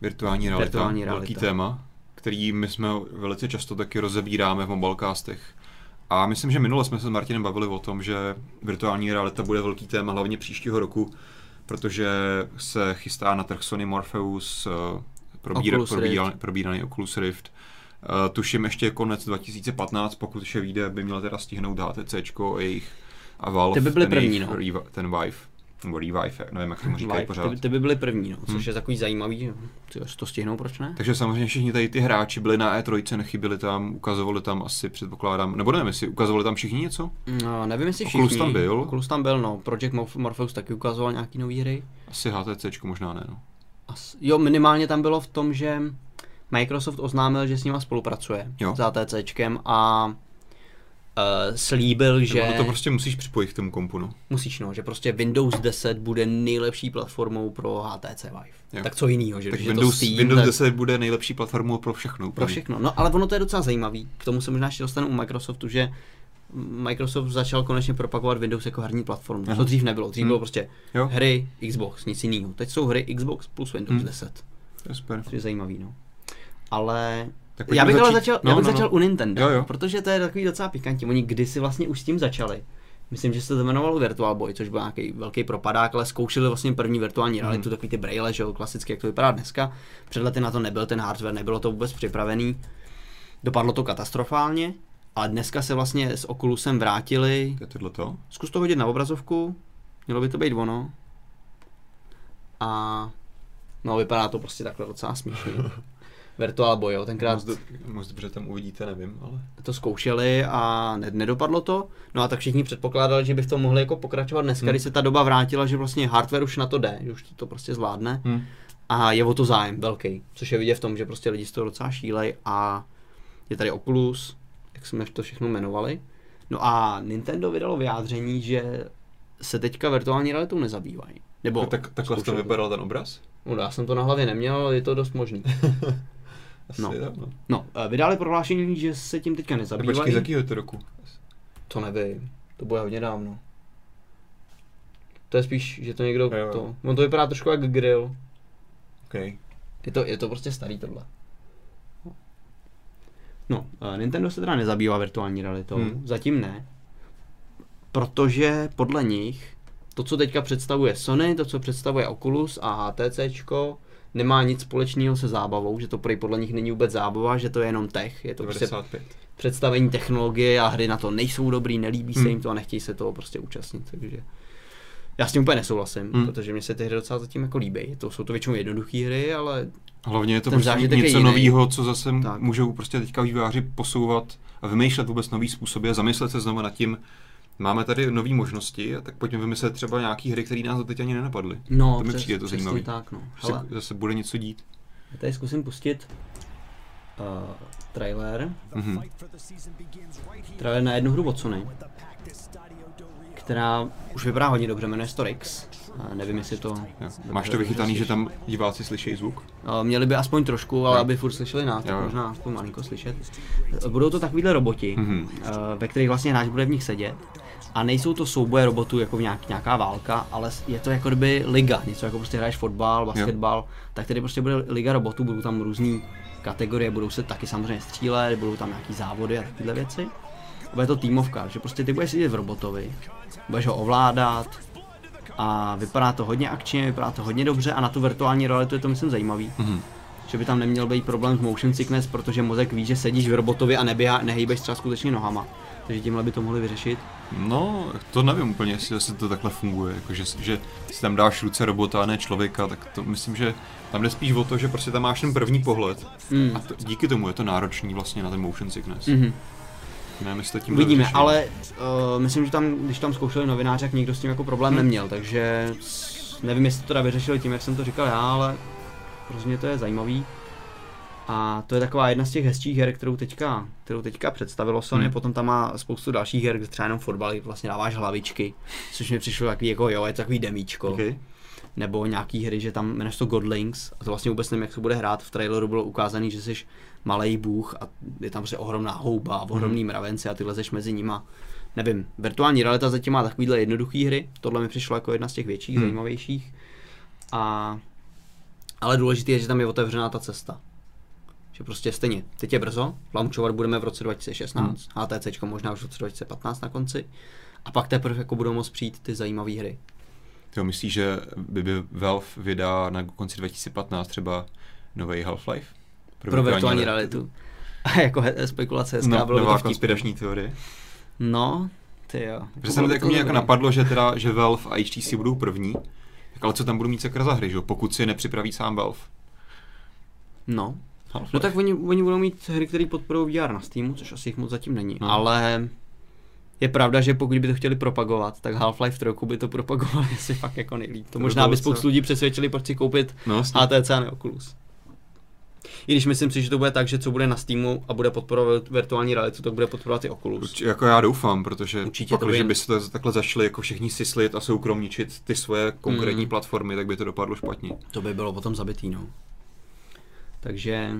Virtuální realita, Virtuální realita, velký téma, který my jsme velice často taky rozebíráme v mobilecastech. A myslím, že minule jsme se s Martinem bavili o tom, že virtuální realita bude velký téma hlavně příštího roku, protože se chystá na trh Sony Morpheus uh, probír, Oculus probíraný, probíraný Oculus Rift. Uh, tuším ještě konec 2015, pokud vše vyjde, by měl teda stihnout HTC a jejich a Valve, ty by byly ten, první, no. Revi- ten Vive, nebo Revive, nevím, jak tomu říkají pořád. Ty, ty by byly první, no, což hmm. je takový zajímavý, ty to stihnou, proč ne? Takže samozřejmě všichni tady ty hráči byli na E3, nechyběli tam, ukazovali tam asi, předpokládám, nebo nevím, jestli ukazovali tam všichni něco? No, nevím, jestli všichni. Oculus tam byl. Oculus tam byl, no, Project Morpheus taky ukazoval nějaký nový hry. Asi HTC možná ne, no. Jo, minimálně tam bylo v tom, že Microsoft oznámil, že s nima spolupracuje jo. s ATCčkem a uh, slíbil, že... To prostě musíš připojit k tomu kompu, no. Musíš, no, že prostě Windows 10 bude nejlepší platformou pro HTC Vive. Jo. Tak co jiného, že, tak že Windows, to Steam, Windows 10 bude nejlepší platformou pro všechno. Pro všechno, no ale ono to je docela zajímavý. K tomu se možná ještě dostanu u Microsoftu, že Microsoft začal konečně propagovat Windows jako herní platformu. Aha. To dřív nebylo. Dřív hmm. bylo prostě jo. hry Xbox, nic jiného. Teď jsou hry Xbox plus Windows hmm. 10. To je super. To je zajímavý, no. Ale tak já bych začít... ale začal, no, já bych no, no. začal u Nintendo, jo, jo. protože to je takový docela pikantní. Oni kdysi vlastně už s tím začali. Myslím, že se to jmenovalo Virtual Boy, což byl nějaký velký propadák, ale zkoušeli vlastně první virtuální realitu, mm. takový ty braille, že jo, klasicky, jak to vypadá dneska. Před lety na to nebyl ten hardware, nebylo to vůbec připravený. Dopadlo to katastrofálně, ale dneska se vlastně s Oculusem vrátili. To je tohle to? Zkus to hodit na obrazovku, mělo by to být ono. A no vypadá to prostě takhle docela směšně. Virtual Boy, jo, tenkrát... Moc, moc dobře tam uvidíte, nevím, ale... To zkoušeli a nedopadlo to, no a tak všichni předpokládali, že by to mohli jako pokračovat dneska, hmm. když se ta doba vrátila, že vlastně hardware už na to jde, že už to, to prostě zvládne. Hmm. A je o to zájem velký, což je vidět v tom, že prostě lidi z toho docela šílej a je tady Oculus, jak jsme to všechno jmenovali. No a Nintendo vydalo vyjádření, že se teďka virtuální realitou nezabývají. Nebo tak, takhle to vypadal ten obraz? No, já jsem to na hlavě neměl, ale je to dost možný. Asi No. jo, no. No, eh, vydali prohlášení, že se tím teďka nezabývají. počkej, z jakýho je to roku? To nevím, to bude hodně dávno. To je spíš, že to někdo, Jo, jo. to, on to vypadá trošku jak grill. Okay. Je to, je to prostě starý tohle. No, eh, Nintendo se teda nezabývá virtuální realitou, Hmm. hmm. zatím ne. Protože podle nich to, co teďka představuje Sony, to, co představuje Oculus a HTCčko, nemá nic společného se zábavou, že to prej podle nich není vůbec zábava, že to je jenom tech, je to prostě 95. představení technologie a hry na to nejsou dobrý, nelíbí se Hmm. jim to a nechtějí se toho prostě účastnit, takže já s tím úplně nesouhlasím, Hmm. protože mě se ty hry docela zatím jako líbí. To jsou to většinou jednoduché hry, ale Hlavně je to prostě něco nového, co zase Tak. můžou prostě teďka vývojáři posouvat a vymýšlet vůbec nový způsoby a zamyslet se znovu nad tím, máme tady nové možnosti, a tak pojďme vymyslet třeba nějaké hry, které nás doteď ani nenapadly. no, to mi přes- přijde to zajímavé. tak, no. Hele, se zase bude něco dít. já tady zkusím pustit uh, trailer. Mhm. Trailer na jednu hru od Sony, která už vypadá hodně dobře, jmenuje se to Rix. Uh, nevím, jestli to... Jo. Máš to vychytaný, že tam diváci slyší zvuk? Měli by aspoň trošku, ale Jo. aby furt slyšeli nás, tak Jo. možná aspoň malinko slyšet. Budou to takovýhle roboti, Mhm. uh, ve kterých vlastně hráč bude v nich sedět. A nejsou to souboje robotů jako v nějak, nějaká válka, ale je to jako kdyby liga, něco jako prostě hraješ fotbal, basketbal, tak tady prostě bude liga robotů, budou tam různé kategorie, budou se taky samozřejmě střílet, budou tam nějaký závody a takovéhle věci. Bude to týmovka, že prostě ty budeš sedět v robotovi, budeš ho ovládat a vypadá to hodně akčně, vypadá to hodně dobře a na tu virtuální realitu je to myslím zajímavý. Mhm. Že by tam neměl být problém s motion sickness, protože mozek ví, že sedíš v robotovi a neběhá, nehýbeš třeba skutečně nohama. Takže tímhle by to mohli vyřešit. No, to nevím úplně, jestli, jestli to takhle funguje, jako že, že si tam dáš ruce robota a ne člověka, tak to myslím, že tam jde spíš o to, že prostě tam máš ten první pohled Mm. a to, díky tomu je to náročný vlastně na ten motion sickness. Mhm. Nevím, jestli to tím Uvidíme, vyřešili. ale uh, myslím, že tam, když tam zkoušeli novináři, tak nikdo s tím jako problém Hmm. neměl, takže nevím, jestli to teda vyřešili tím, jak jsem to říkal já, ale rozhodně to je zajímavý. A to je taková jedna z těch hezčích her, kterou teďka, kterou teďka představilo Sony, Hmm. potom tam má spoustu dalších her, kde třeba jenom fotbal, vlastně dáváš hlavičky, což mi přišlo takový jako jo, je to takový demíčko. Okay. Nebo nějaký hry, že tam jmenuješ to Godlings a to vlastně vůbec nevím, jak se bude hrát. V traileru bylo ukázaný, že jsi malý bůh a je tam prostě ohromná houba a ohromný mravenci a ty lezeš mezi nima. Nevím, virtuální realita zatím má takovýhle jednoduchý hry, tohle mi přišlo jako jedna z těch větších, hmm. zajímavějších. A, ale důležité je, že tam je otevřená ta cesta. Že prostě stejně, teď je brzo, launchovat budeme v roce 2016, hmm. HTC možná už v roce 2015 na konci. A pak teprve jako budou moct přijít ty zajímavé hry. Ty myslíš, že by, by Valve vydá na konci 2015 třeba nový Half-Life? pro virtuální realitu. A jako he- spekulace hezká, No, bylo by nová to konspirační teorie. No, ty jo. Protože se mi Bylo by jako mě jako napadlo, že teda, že Valve a HTC budou první, tak ale co tam budou mít sakra za hry, že? jo? pokud si je nepřipraví sám Valve. No, Half-Life. no tak oni, oni budou mít hry, které podporují VR na Steamu, což asi jich moc zatím není, no. ale je pravda, že pokud by to chtěli propagovat, tak Half-Life 3 by to propagovali asi fakt jako nejlíp. To by možná by spoustu lidí přesvědčili, proč si koupit No. HTC a ne Oculus. I když myslím si, že to bude tak, že co bude na Steamu a bude podporovat virtuální realitu, tak bude podporovat i Oculus. Urči, jako já doufám, protože Určitě to pokud, že by- by se to takhle začali jako všichni sislit a soukromničit ty svoje konkrétní Mm. platformy, tak by to dopadlo špatně. To by bylo potom zabitý, no. Takže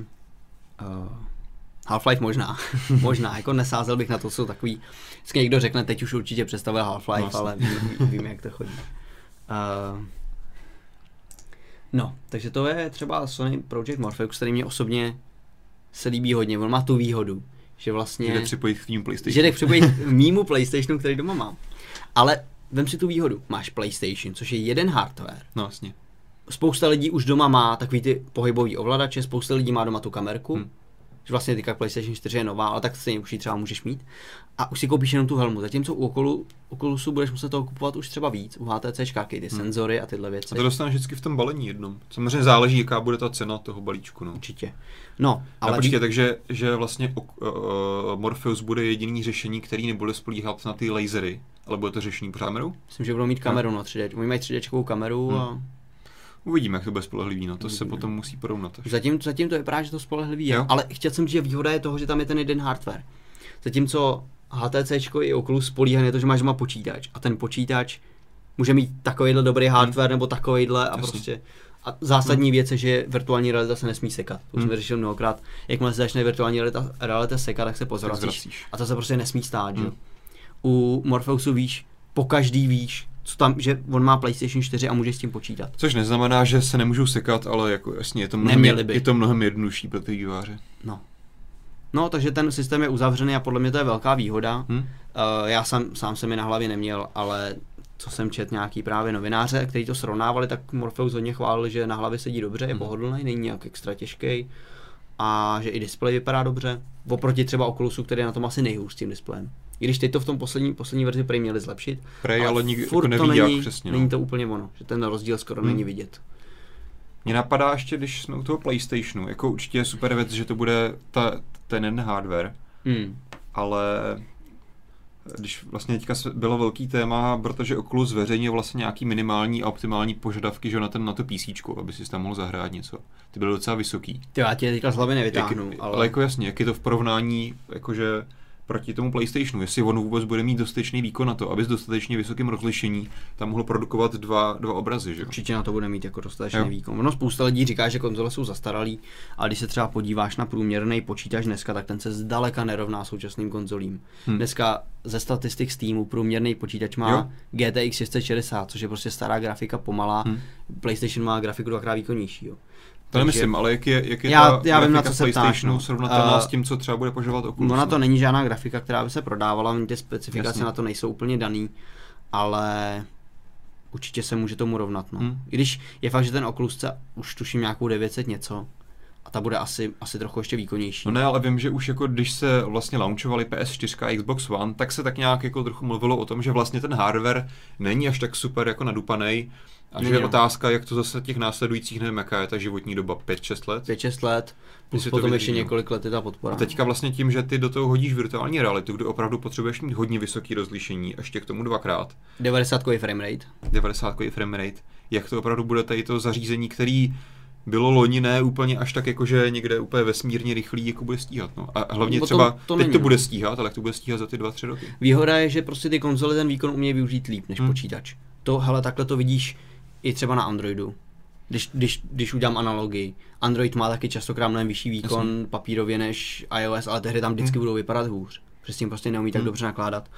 uh, Half-Life možná, možná, jako nesázel bych na to, co takový, vždycky někdo řekne, teď už určitě představil Half-Life, no, ale vím, vím, jak to chodí. Uh, no, takže to je třeba Sony Project Morpheus, který mě osobně se líbí hodně, on má tu výhodu, že vlastně... Jde připojit k tím PlayStation. Že jde připojit k mýmu PlayStationu, který doma mám. Ale vem si tu výhodu. Máš PlayStation, což je jeden hardware. No jasně. Spousta lidí už doma má takový ty pohybový ovladače, spousta lidí má doma tu kamerku. Hmm. Že vlastně teďka PlayStation 4 je nová, ale tak stejně už ji třeba můžeš mít. A už si koupíš jenom tu helmu. Zatímco u Oculu, Oculusu budeš muset toho kupovat už třeba víc. U HTC ty Hmm. senzory a tyhle věci. A to dostaneš vždycky v tom balení jednom. Samozřejmě záleží, jaká bude ta cena toho balíčku. No. Určitě. No, Ale ale počkej, takže že vlastně uh, Morpheus bude jediný řešení, který nebude spolíhat na ty lasery, ale bude to řešení pořád kamerou? myslím, že budou mít kameru, no 3D. Oni mají 3D kameru Hmm. a Uvidíme, jak to bude spolehlivý, no to se Uvidíme. potom musí porovnat. až. Zatím, zatím to vypadá, že to spolehlivý je, Jo. ale chtěl jsem říct, že výhoda je toho, že tam je ten jeden hardware. Zatímco HTC i Oculus spolíhají na to, že máš doma počítač a ten počítač může mít takovýhle dobrý hardware nebo takovýhle a Jasně. prostě a zásadní věc je, že virtuální realita se nesmí sekat. To Hmm. jsme řešili mnohokrát. Jakmile se začne virtuální realita, realita sekat, tak se pozvracíš. zvracíš. A to se prostě nesmí stát, že? Hmm. U Morpheusu víš, po každý víš, co tam, že on má PlayStation 4 a můžeš s tím počítat. Což neznamená, že se nemůžou sekat, ale jako jasně, je to mnohem, Neměli by. je to mnohem jednodušší pro ty výváře. No. No, takže ten systém je uzavřený a podle mě to je velká výhoda. Hm? Uh, já sám, sám jsem mi na hlavě neměl, ale co jsem čet nějaký právě novináře, kteří to srovnávali, tak Morpheus hodně chválil, že na hlavě sedí dobře, je Mhm. pohodlný, není nějak extra těžký a že i displej vypadá dobře. Oproti třeba Oculusu, který je na tom asi nejhůř s tím displejem. I když teď to v tom poslední, poslední verzi prý měli zlepšit. Prej, ale nikdy furt jako to neví, není, jak přesně. není No. to úplně ono, že ten rozdíl skoro Hmm. není vidět. Mně napadá ještě, když jsme u toho PlayStationu, jako určitě je super věc, že to bude ta, ten jeden hardware, Hmm. ale když vlastně teďka bylo velký téma, protože Oculus zveřejnil vlastně nějaký minimální a optimální požadavky že na, ten, na to PC, aby si tam mohl zahrát něco. Ty byly docela vysoký. Ty já tě teďka z hlavy Jak, nevytáhnu, ale... ale... ale jako jasně, jak je to v porovnání, jakože proti tomu PlayStationu, jestli on vůbec bude mít dostatečný výkon na to, aby s dostatečně vysokým rozlišení tam mohl produkovat dva, dva obrazy, že? Určitě na to bude mít jako dostatečný Jo. výkon. Ono spousta lidí říká, že konzole jsou zastaralý, ale když se třeba podíváš na průměrný počítač dneska, tak ten se zdaleka nerovná současným konzolím. Hm. Dneska ze statistik Steamu průměrný počítač má Jo. GTX 660, což je prostě stará grafika pomalá. Hm. PlayStation má grafiku dvakrát výkonnější. Jo. To nemyslím, ale jak je, jak je Já- ta já vím, na co se ptáš, no. srovnatelná Eh, s tím, co třeba bude požadovat Oculus. Ona no. to není žádná grafika, která by se prodávala, ty specifikace Jasně. na to nejsou úplně daný, ale určitě se může tomu rovnat. No. Hm. I když je fakt, že ten Oculus chce už tuším nějakou 900 něco a ta bude asi, asi trochu ještě výkonnější. No ne, ale vím, že už jako když se vlastně launchovali PS4 a Xbox One, tak se tak nějak jako trochu mluvilo o tom, že vlastně ten hardware není až tak super jako nadupaný. A že je no. otázka, jak to zase těch následujících, nevím, jaká je ta životní doba, 5-6 let. 5-6 let, plus Jestli to potom ještě no. několik let je ta podpora. A teďka vlastně tím, že ty do toho hodíš virtuální realitu, kde opravdu potřebuješ mít hodně vysoký rozlišení, ještě k tomu dvakrát, 90 framerate. 90 frame rate, jak to opravdu bude tady to zařízení, který bylo loni ne úplně až tak jakože někde úplně vesmírně rychlý, jako bude stíhat. No. A hlavně No to- třeba, to teď není, to no. bude stíhat, ale jak to bude stíhat za ty 2-3 roky. Výhoda je, že prostě ty konzole ten výkon umějí využít líp než Hmm. počítač. To, hele, takhle to vidíš i třeba na Androidu. Když, když, když udělám analogii. Android má taky častokrát mnohem vyšší výkon Jasně. papírově než iOS, ale ty hry tam vždycky Hmm. budou vypadat hůř. Protože s tím prostě neumí tak Hmm. dobře nakládat.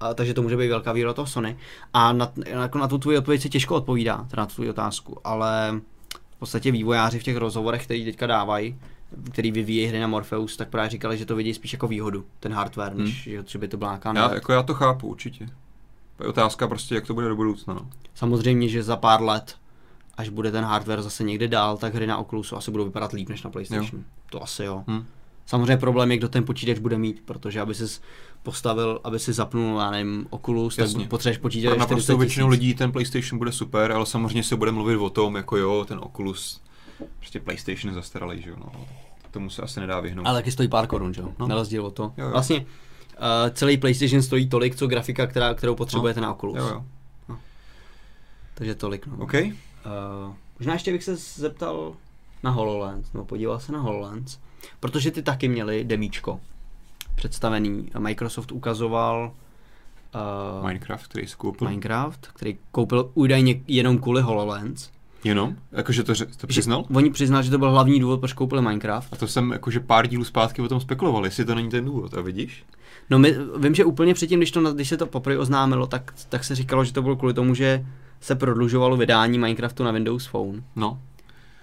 A, takže to může být velká výhoda toho Sony. A na, na, na tu tvoji odpověď se těžko odpovídá, teda na tu tvoji otázku, ale v podstatě vývojáři v těch rozhovorech, který teďka dávají, který vyvíjí hry na Morpheus, tak právě říkali, že to vidí spíš jako výhodu, ten hardware, Hmm. než že, by to byla nějaká Já, jako já to chápu určitě. Je otázka prostě, jak to bude do budoucna. No. Samozřejmě, že za pár let, až bude ten hardware zase někde dál, tak hry na Oculusu asi budou vypadat líp než na PlayStation. To asi jo. Hm. Samozřejmě problém je, kdo ten počítač bude mít, protože aby si postavil, aby si zapnul, já nevím, Oculus, Jasně. tak potřebuješ počítač Pro naprosto 40 většinu tisíc. lidí ten PlayStation bude super, ale samozřejmě se bude mluvit o tom, jako jo, ten Oculus, prostě PlayStation je zastaralý, že jo. No. Tomu se asi nedá vyhnout. Ale taky stojí pár korun, že jo? No. Na rozdíl od to. Jo, jo. Vlastně uh, celý PlayStation stojí tolik, co grafika, která, kterou potřebujete na Oculus. Jo, jo. Takže tolik, no. OK. Uh, možná ještě bych se zeptal na HoloLens, nebo podíval se na HoloLens, protože ty taky měli demíčko představený. Microsoft ukazoval uh, Minecraft, který jsi koupil. Minecraft, který koupil údajně jenom kvůli HoloLens. Jenom? Jakože to, to přiznal? Že, oni přiznali, že to byl hlavní důvod, proč koupili Minecraft. A to jsem jakože pár dílů zpátky o tom spekuloval, jestli to není ten důvod. A vidíš? No my, vím, že úplně předtím, když, to, když se to poprvé oznámilo, tak, tak se říkalo, že to bylo kvůli tomu, že se prodlužovalo vydání Minecraftu na Windows Phone. No.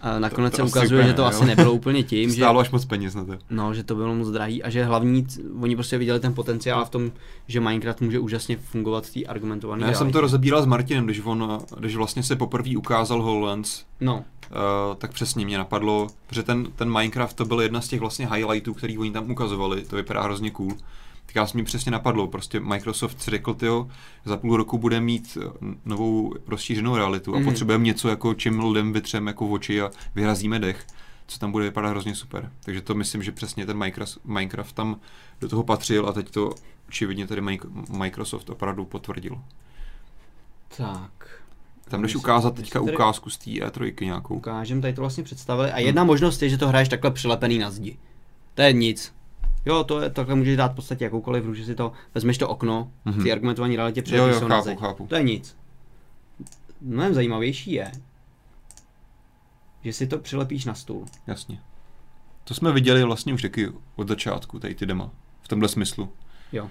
A nakonec to se asi ukazuje, úplně že to ne, asi jo. nebylo úplně tím, že, Stálo až moc peněz na to. no, že to bylo moc drahý a že hlavní, oni prostě viděli ten potenciál v tom, že Minecraft může úžasně fungovat v té argumentované No, já jsem to rozebíral s Martinem, když on, když vlastně se poprvé ukázal HoloLens, No, uh, tak přesně mě napadlo, že ten, ten Minecraft to byl jedna z těch vlastně highlightů, který oni tam ukazovali, to vypadá hrozně cool. Tak já mi přesně napadlo, prostě Microsoft si řekl, tyjo, za půl roku bude mít eh, novou rozšířenou realitu a Mhm. potřebujeme něco, jako čím lidem vytřeme jako oči a vyrazíme dech, co tam bude vypadat hrozně super. Takže to myslím, že přesně ten Minecraft, Minecraft tam do toho patřil a teď to očividně tady Mic- Microsoft opravdu potvrdil. tak. Tam jdeš ukázat teďka tady- ukázku z té E3 nějakou. Ukážem, tady to vlastně představili. A jedna možnost je, že to hraješ takhle přilepený na zdi. To je nic. Jo, to je, takhle můžeš dát v podstatě jakoukoliv hru, že si to, vezmeš to okno, v Mhm. té argumentované realitě jo, to na chápu, zeď. chápu. To je nic. mnohem zajímavější je, že si to přilepíš na stůl. Jasně. To jsme viděli vlastně už taky od začátku, tady ty dema. V tomhle smyslu. Jo.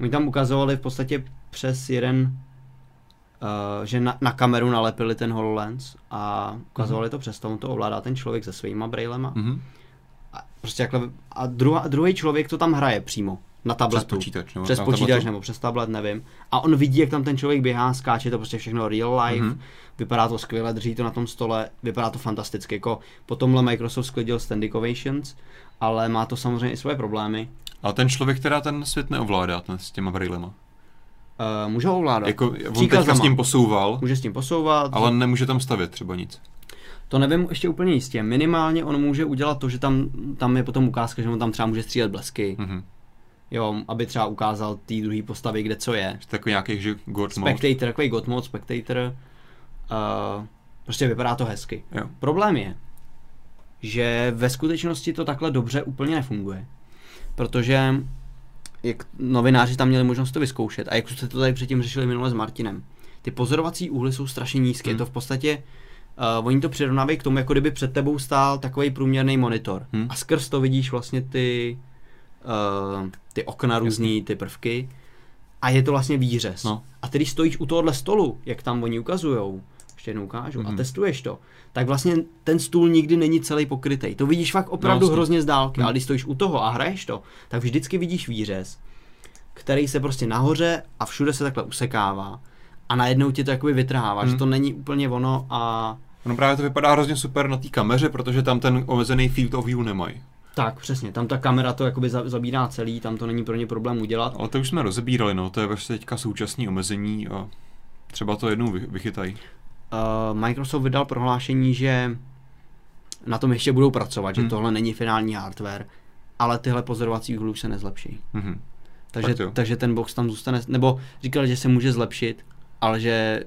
Oni tam ukazovali v podstatě přes jeden, uh, že na, na kameru nalepili ten HoloLens a ukazovali mm-hmm. to přes to, on to ovládá ten člověk se svýma brailema. Mhm. A, prostě jakhle, a druhý člověk to tam hraje přímo na tabletu. Přes počítač, nebo přes počítač tabletu. nebo přes tablet, nevím. A on vidí, jak tam ten člověk běhá, skáče, to prostě všechno real life, Mhm. mm-hmm. vypadá to skvěle, drží to na tom stole, vypadá to fantasticky. Jako po tomhle Microsoft sklidil Standing Ovations, ale má to samozřejmě i svoje problémy. Ale ten člověk, která ten svět neovládá ten s těma brailema. Uh, může ho ovládat. Jako, on teďka s ním posouval, Může s tím posouvat, ale nemůže tam stavět třeba nic. To nevím ještě úplně jistě. Minimálně on může udělat to, že tam, tam je potom ukázka, že on tam třeba může střílet blesky, Mhm. jo, aby třeba ukázal té druhé postavy, kde co je. Takový nějaký, že God mode. Spectator, takový God mode, Spectator, uh, prostě vypadá to hezky. Jo. Problém je, že ve skutečnosti to takhle dobře úplně nefunguje. Protože jak novináři tam měli možnost to vyzkoušet a jak jste to tady předtím řešili minule s Martinem, ty pozorovací úhly jsou strašně nízké. Hmm. Je to v podstatě, uh, oni to přirovnávají k tomu, jako kdyby před tebou stál takový průměrný monitor. Hmm. A skrz to vidíš vlastně ty, uh, ty okna různý, ty prvky. A je to vlastně výřez. No. A ty, když stojíš u tohohle stolu, jak tam oni ukazujou, ještě jednou ukážu, mm-hmm. a Mhm. testuješ to, tak vlastně ten stůl nikdy není celý pokrytý. To vidíš fakt opravdu No, hrozně z dálky, Mhm. ale když stojíš u toho a hraješ to, tak vždycky vidíš výřez, který se prostě nahoře a všude se takhle usekává a najednou ti to jakoby vytrhává, Mhm. že to není úplně ono a No právě to vypadá hrozně super na té kameře, protože tam ten omezený field of view nemají. tak přesně, tam ta kamera to jakoby za- zabírá celý, tam to není pro ně problém udělat. Ale to už jsme rozebírali, no, to je vlastně teďka současný omezení a třeba to jednou vy- vychytají. Uh, Microsoft vydal prohlášení, že na tom ještě budou pracovat, že Hmm. tohle není finální hardware, ale tyhle pozorovací úhly už se nezlepší. Mhm. Takže, Tak takže ten box tam zůstane, nebo říkal, že se může zlepšit, ale že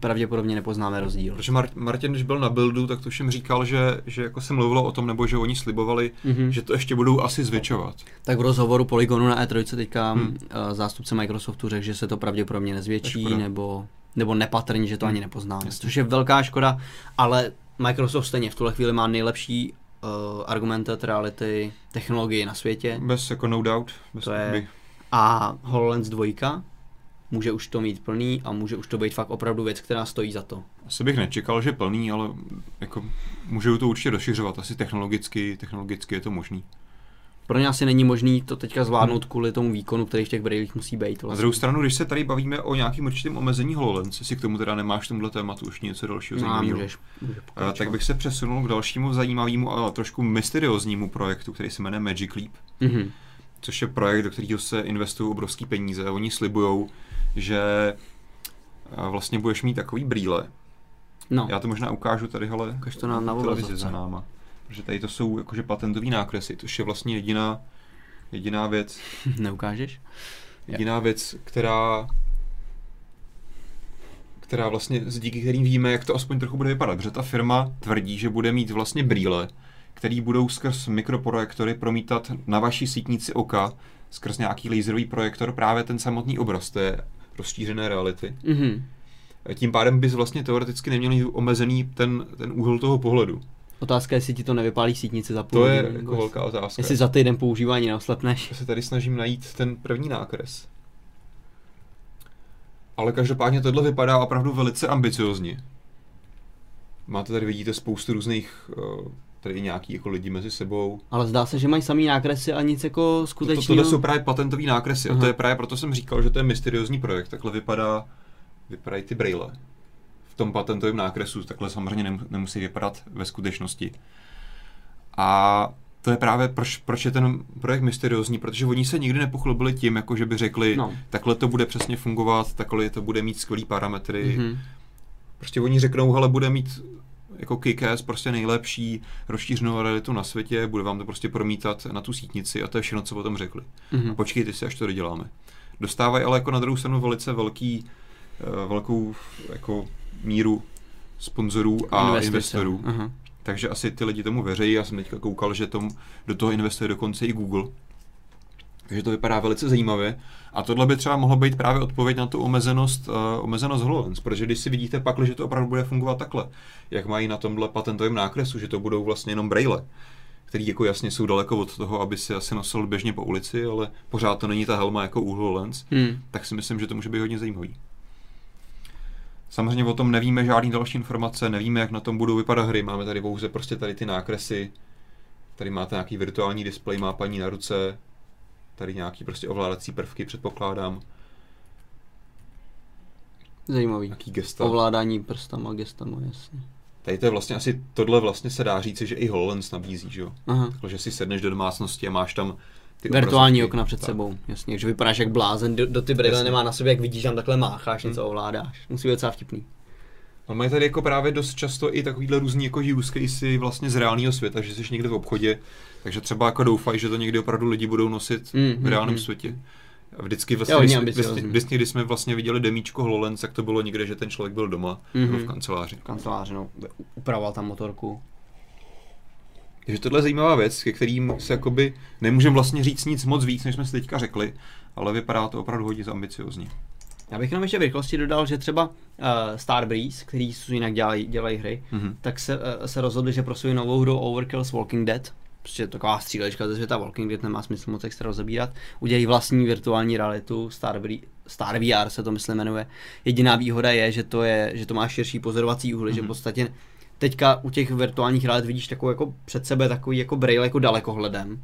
pravděpodobně nepoznáme rozdíl. Protože Mar- Martin, když byl na buildu, tak tuším říkal, že, že jako se mluvilo o tom, nebo že oni slibovali, Mhm. že to ještě budou asi zvětšovat. Tak v rozhovoru Polygonu na E3 teďka Hmm. hmm. zástupce Microsoftu řekl, že se to pravděpodobně nezvětší, nebo, nebo nepatrně, že to ani nepoznáme. Jasně. Což je velká škoda, ale Microsoft stejně v tuhle chvíli má nejlepší uh, augmented reality technologii na světě Bez jako no doubt. Bez To je- a HoloLens 2 může už to mít plný a může už to být fakt opravdu věc, která stojí za to. Asi bych nečekal, že plný, ale jako můžou to určitě rozšiřovat. Asi technologicky, technologicky je to možný. Pro ně asi není možný to teďka zvládnout kvůli tomu výkonu, který v těch brailích musí být. Na Vlastně. druhou stranu, když se tady bavíme o nějakým určitém omezení HoloLens, jestli k tomu teda nemáš tomhle tématu už něco dalšího no, zajímavého, můžeš, můžeš eh, pokračovat. tak bych se přesunul k dalšímu zajímavému a trošku mysterióznímu projektu, který se jmenuje Magic Leap. Mhm. což je projekt, do kterého se investují obrovský peníze. Oni slibují, že a, vlastně budeš mít takový brýle. No, Já to možná ukážu tady, hele, Ukaž to na- na televizi za náma. Protože tady to jsou jakože patentové nákresy, což je vlastně jediná, jediná věc, neukážeš? jediná věc, která která vlastně, díky kterým víme, jak to aspoň trochu bude vypadat. Protože ta firma tvrdí, že bude mít vlastně brýle, které budou skrz mikroprojektory promítat na vaší sítnici oka, skrz nějaký laserový projektor právě ten samotný obraz té rozšířené reality. Mhm. Tím pádem bys vlastně teoreticky neměl omezený ten, ten úhel toho pohledu. Otázka je, jestli ti to nevypálí sítnici za půl To je jako nebo velká otázka. Jestli za týden používání neoslepneš. Já se tady snažím najít ten první nákres. Ale každopádně tohle vypadá opravdu velice ambiciozně. Máte tady, vidíte, spoustu různých, eh, tady nějaký jako lidi mezi sebou. Ale zdá se, že mají samý nákresy a nic jako To, to, skutečného. tohle jsou právě patentový nákresy a to Aha. je právě proto jsem říkal, že to je mysteriózní projekt. Takhle vypadá, vypadají ty braille. V tom patentovém nákresu takhle samozřejmě nem- nemusí vypadat ve skutečnosti. A to je právě proč, proč je ten projekt mysteriózní, protože oni se nikdy nepochlubili tím, jako že by řekli, No. takhle to bude přesně fungovat, takhle to bude mít skvělý parametry. Mhm. Prostě oni řeknou, ale bude mít jako Kick-Ass prostě nejlepší rozšířenou realitu na světě, bude vám to prostě promítat na tu sítnici a to je všechno, co o tom řekli. Mhm. A počkejte si, až to doděláme. Dostávají ale jako na druhou stranu velice velký, eh, velkou jako míru sponzorů a Investice. investorů. Aha. Takže asi ty lidi tomu věří. Já jsem teďka koukal, že tom, do toho investuje dokonce i Google. Takže to vypadá velice zajímavě. A tohle by třeba mohlo být právě odpověď na tu omezenost, uh, omezenost HoloLens, protože když si vidíte pak, že to opravdu bude fungovat takhle, jak mají na tomhle patentovém nákresu, že to budou vlastně jenom braille, který jako jasně jsou daleko od toho, aby si asi nosil běžně po ulici, ale pořád to není ta helma jako u HoloLens, Hmm. tak si myslím, že to může být hodně zajímavý. Samozřejmě o tom nevíme žádný další informace, nevíme, jak na tom budou vypadat hry, máme tady pouze prostě tady ty nákresy, tady máte nějaký virtuální displej, má paní na ruce, tady nějaký prostě ovládací prvky, předpokládám, Zajímavý. nějaký gesta. Ovládání prstama, gestama, jasně. Tady to je vlastně asi, tohle vlastně se dá říci, že i HoloLens nabízí, že jo? Aha. Takhle, že si sedneš do domácnosti a máš tam ty Virtuální obrazovky. okna před Tak. sebou, jasně, že vypadáš jak blázen, do, do ty brýle nemá na sobě, jak vidíš, tam takhle mácháš, Hmm. něco ovládáš. Musí být docela vtipný. Ale mají tady jako právě dost často i takovýhle různý jako use casey vlastně z reálného světa, že jsi někde v obchodě, takže třeba jako doufají, že to někdy opravdu lidi budou nosit Mm, v reálném mm, světě. A vždycky Jo, vlastně, hodně když, ambiciozní. vždycky, vždycky, když jsme vlastně viděli demíčko HoloLens, tak to bylo někde, že ten člověk byl doma Mhm. nebo v kanceláři. Kanceláře, no, upravoval tam motorku. Takže tohle je zajímavá věc, ke kterým se jakoby nemůžeme vlastně říct nic moc víc, než jsme si teďka řekli, ale vypadá to opravdu hodně ambiciozní. Já bych jenom ještě v rychlosti dodal, že třeba uh, Starbreeze, který jinak dělají, dělají hry, Mhm. tak se, uh, se rozhodli, že pro svou novou hru Overkill's Walking Dead, prostě taková střílečka ze světa Walking Dead, nemá smysl moc extra rozebírat, udělají vlastní virtuální realitu, Star, Star VR se to myslím jmenuje. Jediná výhoda je, že to, je, že to má širší pozorovací úhly, mm-hmm. že v Mhm. podstatě teďka u těch virtuálních realit vidíš takovou jako před sebe takový jako braille jako dalekohledem.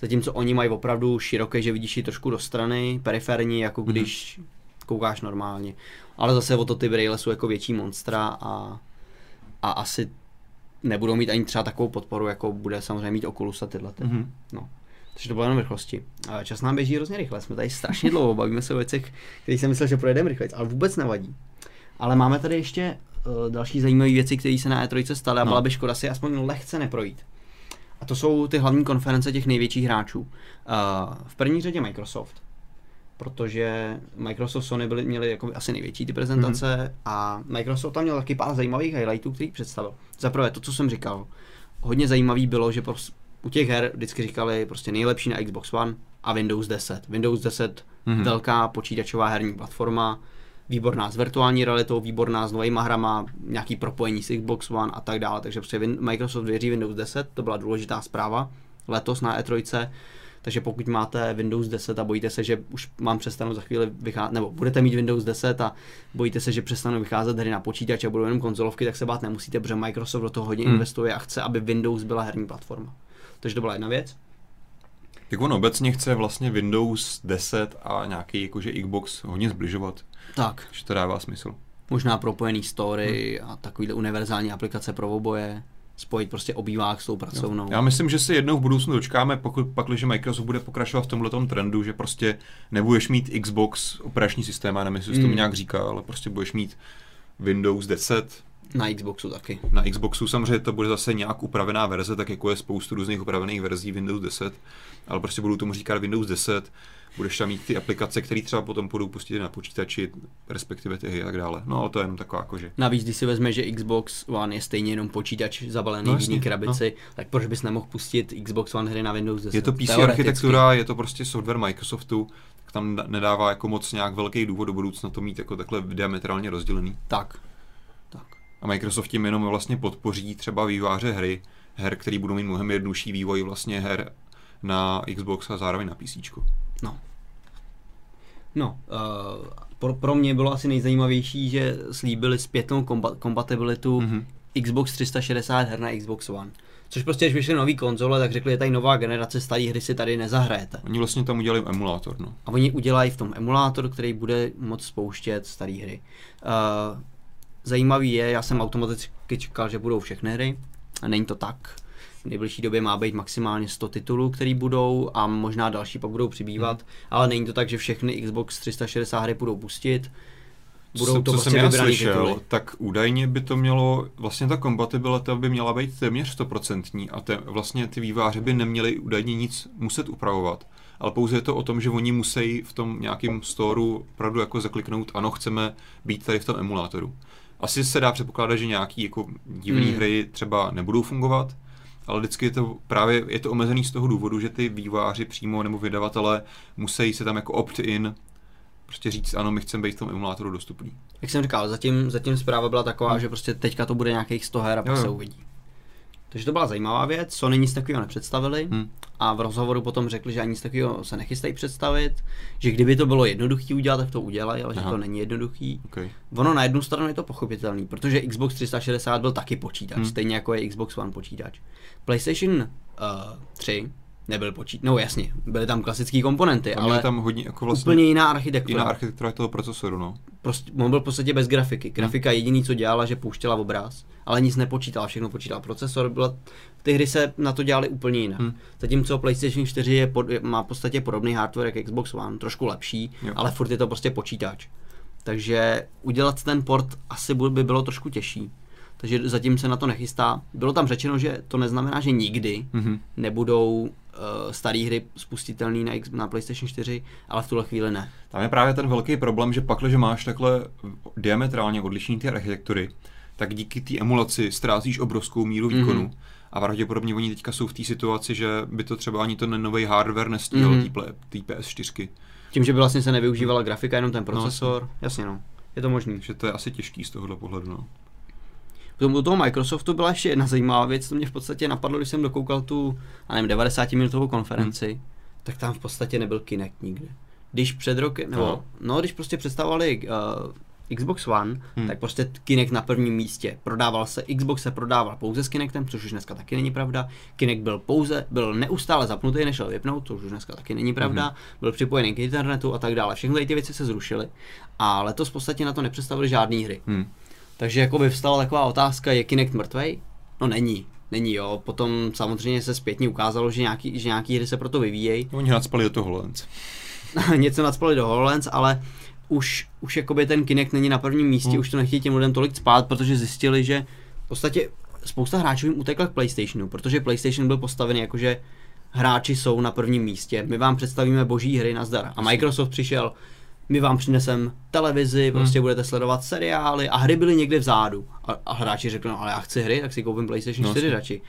Zatímco oni mají opravdu široké, že vidíš ji trošku do strany, periferní, jako Mhm. když koukáš normálně. Ale zase o to ty braille jsou jako větší monstra a, a asi nebudou mít ani třeba takovou podporu, jako bude samozřejmě mít Oculus a tyhle. Ty. Mhm. No. Takže to bylo jenom rychlosti. A Čas nám běží hrozně rychle, jsme tady strašně dlouho, bavíme se o věcech, které jsem myslel, že projedeme rychle, ale vůbec nevadí. Ale máme tady ještě uh, další zajímavé věci, které se na E3 staly a No. byla by škoda si aspoň lehce neprojít. A to jsou ty hlavní konference těch největších hráčů. Uh, v první řadě Microsoft, protože Microsoft Sony byli, měli jako asi největší ty prezentace mm-hmm. a Microsoft tam měl taky pár zajímavých highlightů, který představil. Za prvé to, co jsem říkal, hodně zajímavý bylo, že pros- u těch her vždycky říkali prostě nejlepší na Xbox One a Windows 10. Windows 10, Mhm. mm-hmm. velká počítačová herní platforma, výborná s virtuální realitou, výborná s novýma hrama, nějaký propojení s Xbox One a tak dále. Takže prostě Microsoft věří Windows 10, to byla důležitá zpráva letos na E3. Takže pokud máte Windows 10 a bojíte se, že už mám přestanou za chvíli vycházet, nebo budete mít Windows 10 a bojíte se, že přestanou vycházet hry na počítač a budou jenom konzolovky, tak se bát nemusíte, protože Microsoft do toho hodně Hmm. investuje a chce, aby Windows byla herní platforma. Takže to byla jedna věc. Tak on obecně chce vlastně Windows 10 a nějaký jakože Xbox hodně zbližovat, Tak, že to dává smysl. možná propojený story a takovýhle univerzální aplikace pro oboje, spojit prostě obývák s tou pracovnou. Já myslím, že si jednou v budoucnu dočkáme, pokud pak, že Microsoft bude pokračovat v tomhle trendu, že prostě nebudeš mít Xbox operační systém, já nevím, jestli jsi to Mm. nějak říká, ale prostě budeš mít Windows 10, Na Xboxu taky. na Xboxu samozřejmě to bude zase nějak upravená verze, tak jako je spoustu různých upravených verzí Windows 10, ale prostě budou tomu říkat Windows 10, budeš tam mít ty aplikace, které třeba potom budou pustit na počítači, respektive ty hry a tak dále. No ale to je jenom taková jakože. Navíc, když si vezme, že Xbox One je stejně jenom počítač zabalený No v jiný krabici, no. tak proč bys nemohl pustit Xbox One hry na Windows 10? Je to PC architektura, je to prostě software Microsoftu, tak tam nedává jako moc nějak velký důvod do budoucna to mít jako takhle diametrálně rozdělený. Tak. A Microsoft tím jenom vlastně podpoří třeba výváře hry, her, který budou mít mnohem jednodušší vývoj vlastně her na Xbox a zároveň na PC. No. No, uh, pro, pro mě bylo asi nejzajímavější, že slíbili zpětnou kompa- kompatibilitu Mhm. mm-hmm. Xbox 360 her na Xbox One. Což prostě, když vyšly nový konzole, tak řekli, je tady nová generace, staré hry si tady nezahrajete. Oni vlastně tam udělali emulátor, no. A oni udělají v tom emulátor, který bude moc spouštět staré hry. Uh, zajímavý je, já jsem automaticky čekal, že budou všechny hry. A není to tak. V nejbližší době má být maximálně 100 titulů, který budou a možná další pak budou přibývat, Mhm. ale není to tak, že všechny Xbox 360 hry budou pustit. Budou co, to co prostě jsem já slyšel, tituly. tak údajně by to mělo, vlastně ta kompatibilita by měla být téměř stoprocentní a te, vlastně ty výváři by neměli údajně nic muset upravovat. Ale pouze je to o tom, že oni musí v tom nějakém storu opravdu jako zakliknout, ano, chceme být tady v tom emulátoru. Asi se dá předpokládat, že nějaký jako divný Hmm. hry třeba nebudou fungovat, ale vždycky je to právě je to omezený z toho důvodu, že ty vývojáři přímo nebo vydavatelé musí se tam jako opt-in prostě říct, ano, my chceme být v tom emulátoru dostupný. Jak jsem říkal, zatím, zatím zpráva byla taková, hmm. že prostě teďka to bude nějakých 100 her a pak Jo, jo. se uvidí. Takže to byla zajímavá věc, Sony nic takového nepředstavili Hmm. a v rozhovoru potom řekli, že ani nic takového se nechystají představit, že kdyby to bylo jednoduchý udělat, tak to udělají, ale že Aha. to není jednoduchý. Okay. Ono na jednu stranu je to pochopitelný, protože Xbox 360 byl taky počítač, Hmm. hmm. stejně jako je Xbox One počítač. PlayStation uh, 3 nebyl počítač, no jasně, byly tam klasické komponenty, A ale tam hodně jako vlastně úplně jiná architektura. jiná architektura toho procesoru, no. Prostě, on byl v podstatě bez grafiky. Hmm. Grafika jediný, co dělala, že pouštěla obraz, ale nic nepočítala, všechno počítal procesor. Byla, ty hry se na to dělaly úplně jinak. Hmm. Zatímco PlayStation 4 je pod, má v podstatě podobný hardware jako Xbox One, trošku lepší, Jo. ale furt je to prostě počítač. Takže udělat ten port asi by bylo trošku těžší. Takže zatím se na to nechystá. Bylo tam řečeno, že to neznamená, že nikdy Mhm. nebudou uh, staré hry spustitelné na, X- na PlayStation 4, ale v tuhle chvíli ne. Tam je právě ten velký problém, že pak, že máš takhle diametrálně odlišný ty architektury, tak díky té emulaci ztrácíš obrovskou míru výkonu. Mhm. A pravděpodobně oni teďka jsou v té situaci, že by to třeba ani ten nový hardware nestíhal Mhm. mm. té PS4. Tím, že by vlastně se nevyužívala grafika, jenom ten procesor. No, jasně no. Je to možný. Takže to je asi těžký z tohohle pohledu. No. Potom u toho Microsoftu byla ještě jedna zajímavá věc, to mě v podstatě napadlo, když jsem dokoukal tu, já nevím, 90 minutovou konferenci, hmm. tak tam v podstatě nebyl Kinect nikdy. Když před rokem, nebo, No. no, no když prostě představovali uh, Xbox One, Hmm. tak prostě Kinect na prvním místě. Prodával se, Xbox se prodával pouze s Kinectem, což už dneska taky není pravda. Kinect byl pouze, byl neustále zapnutý, nešel vypnout, což už dneska taky není pravda. Hmm. Byl připojený k internetu a tak dále. Všechny ty věci se zrušily. A letos v podstatě na to nepředstavili žádné hry. Hmm. Takže jako by vstala taková otázka, je Kinect mrtvej? No není. Není jo, potom samozřejmě se zpětně ukázalo, že nějaký, že nějaký hry se proto vyvíjejí. Oni nadspali do toho HoloLens. Něco nadspali do HoloLens, ale už, už jakoby ten Kinect není na prvním místě, Hmm. už to nechtějí těm lidem tolik spát, protože zjistili, že v podstatě spousta hráčů jim utekla k PlayStationu, protože PlayStation byl postavený jako, že hráči jsou na prvním místě, my vám představíme boží hry na zdar. A Microsoft přišel, my vám přinesem televizi, prostě budete sledovat seriály a hry byly někde vzadu. A, a hráči řekli, no ale já chci hry, tak si koupím PlayStation No, 4 jasně. radši.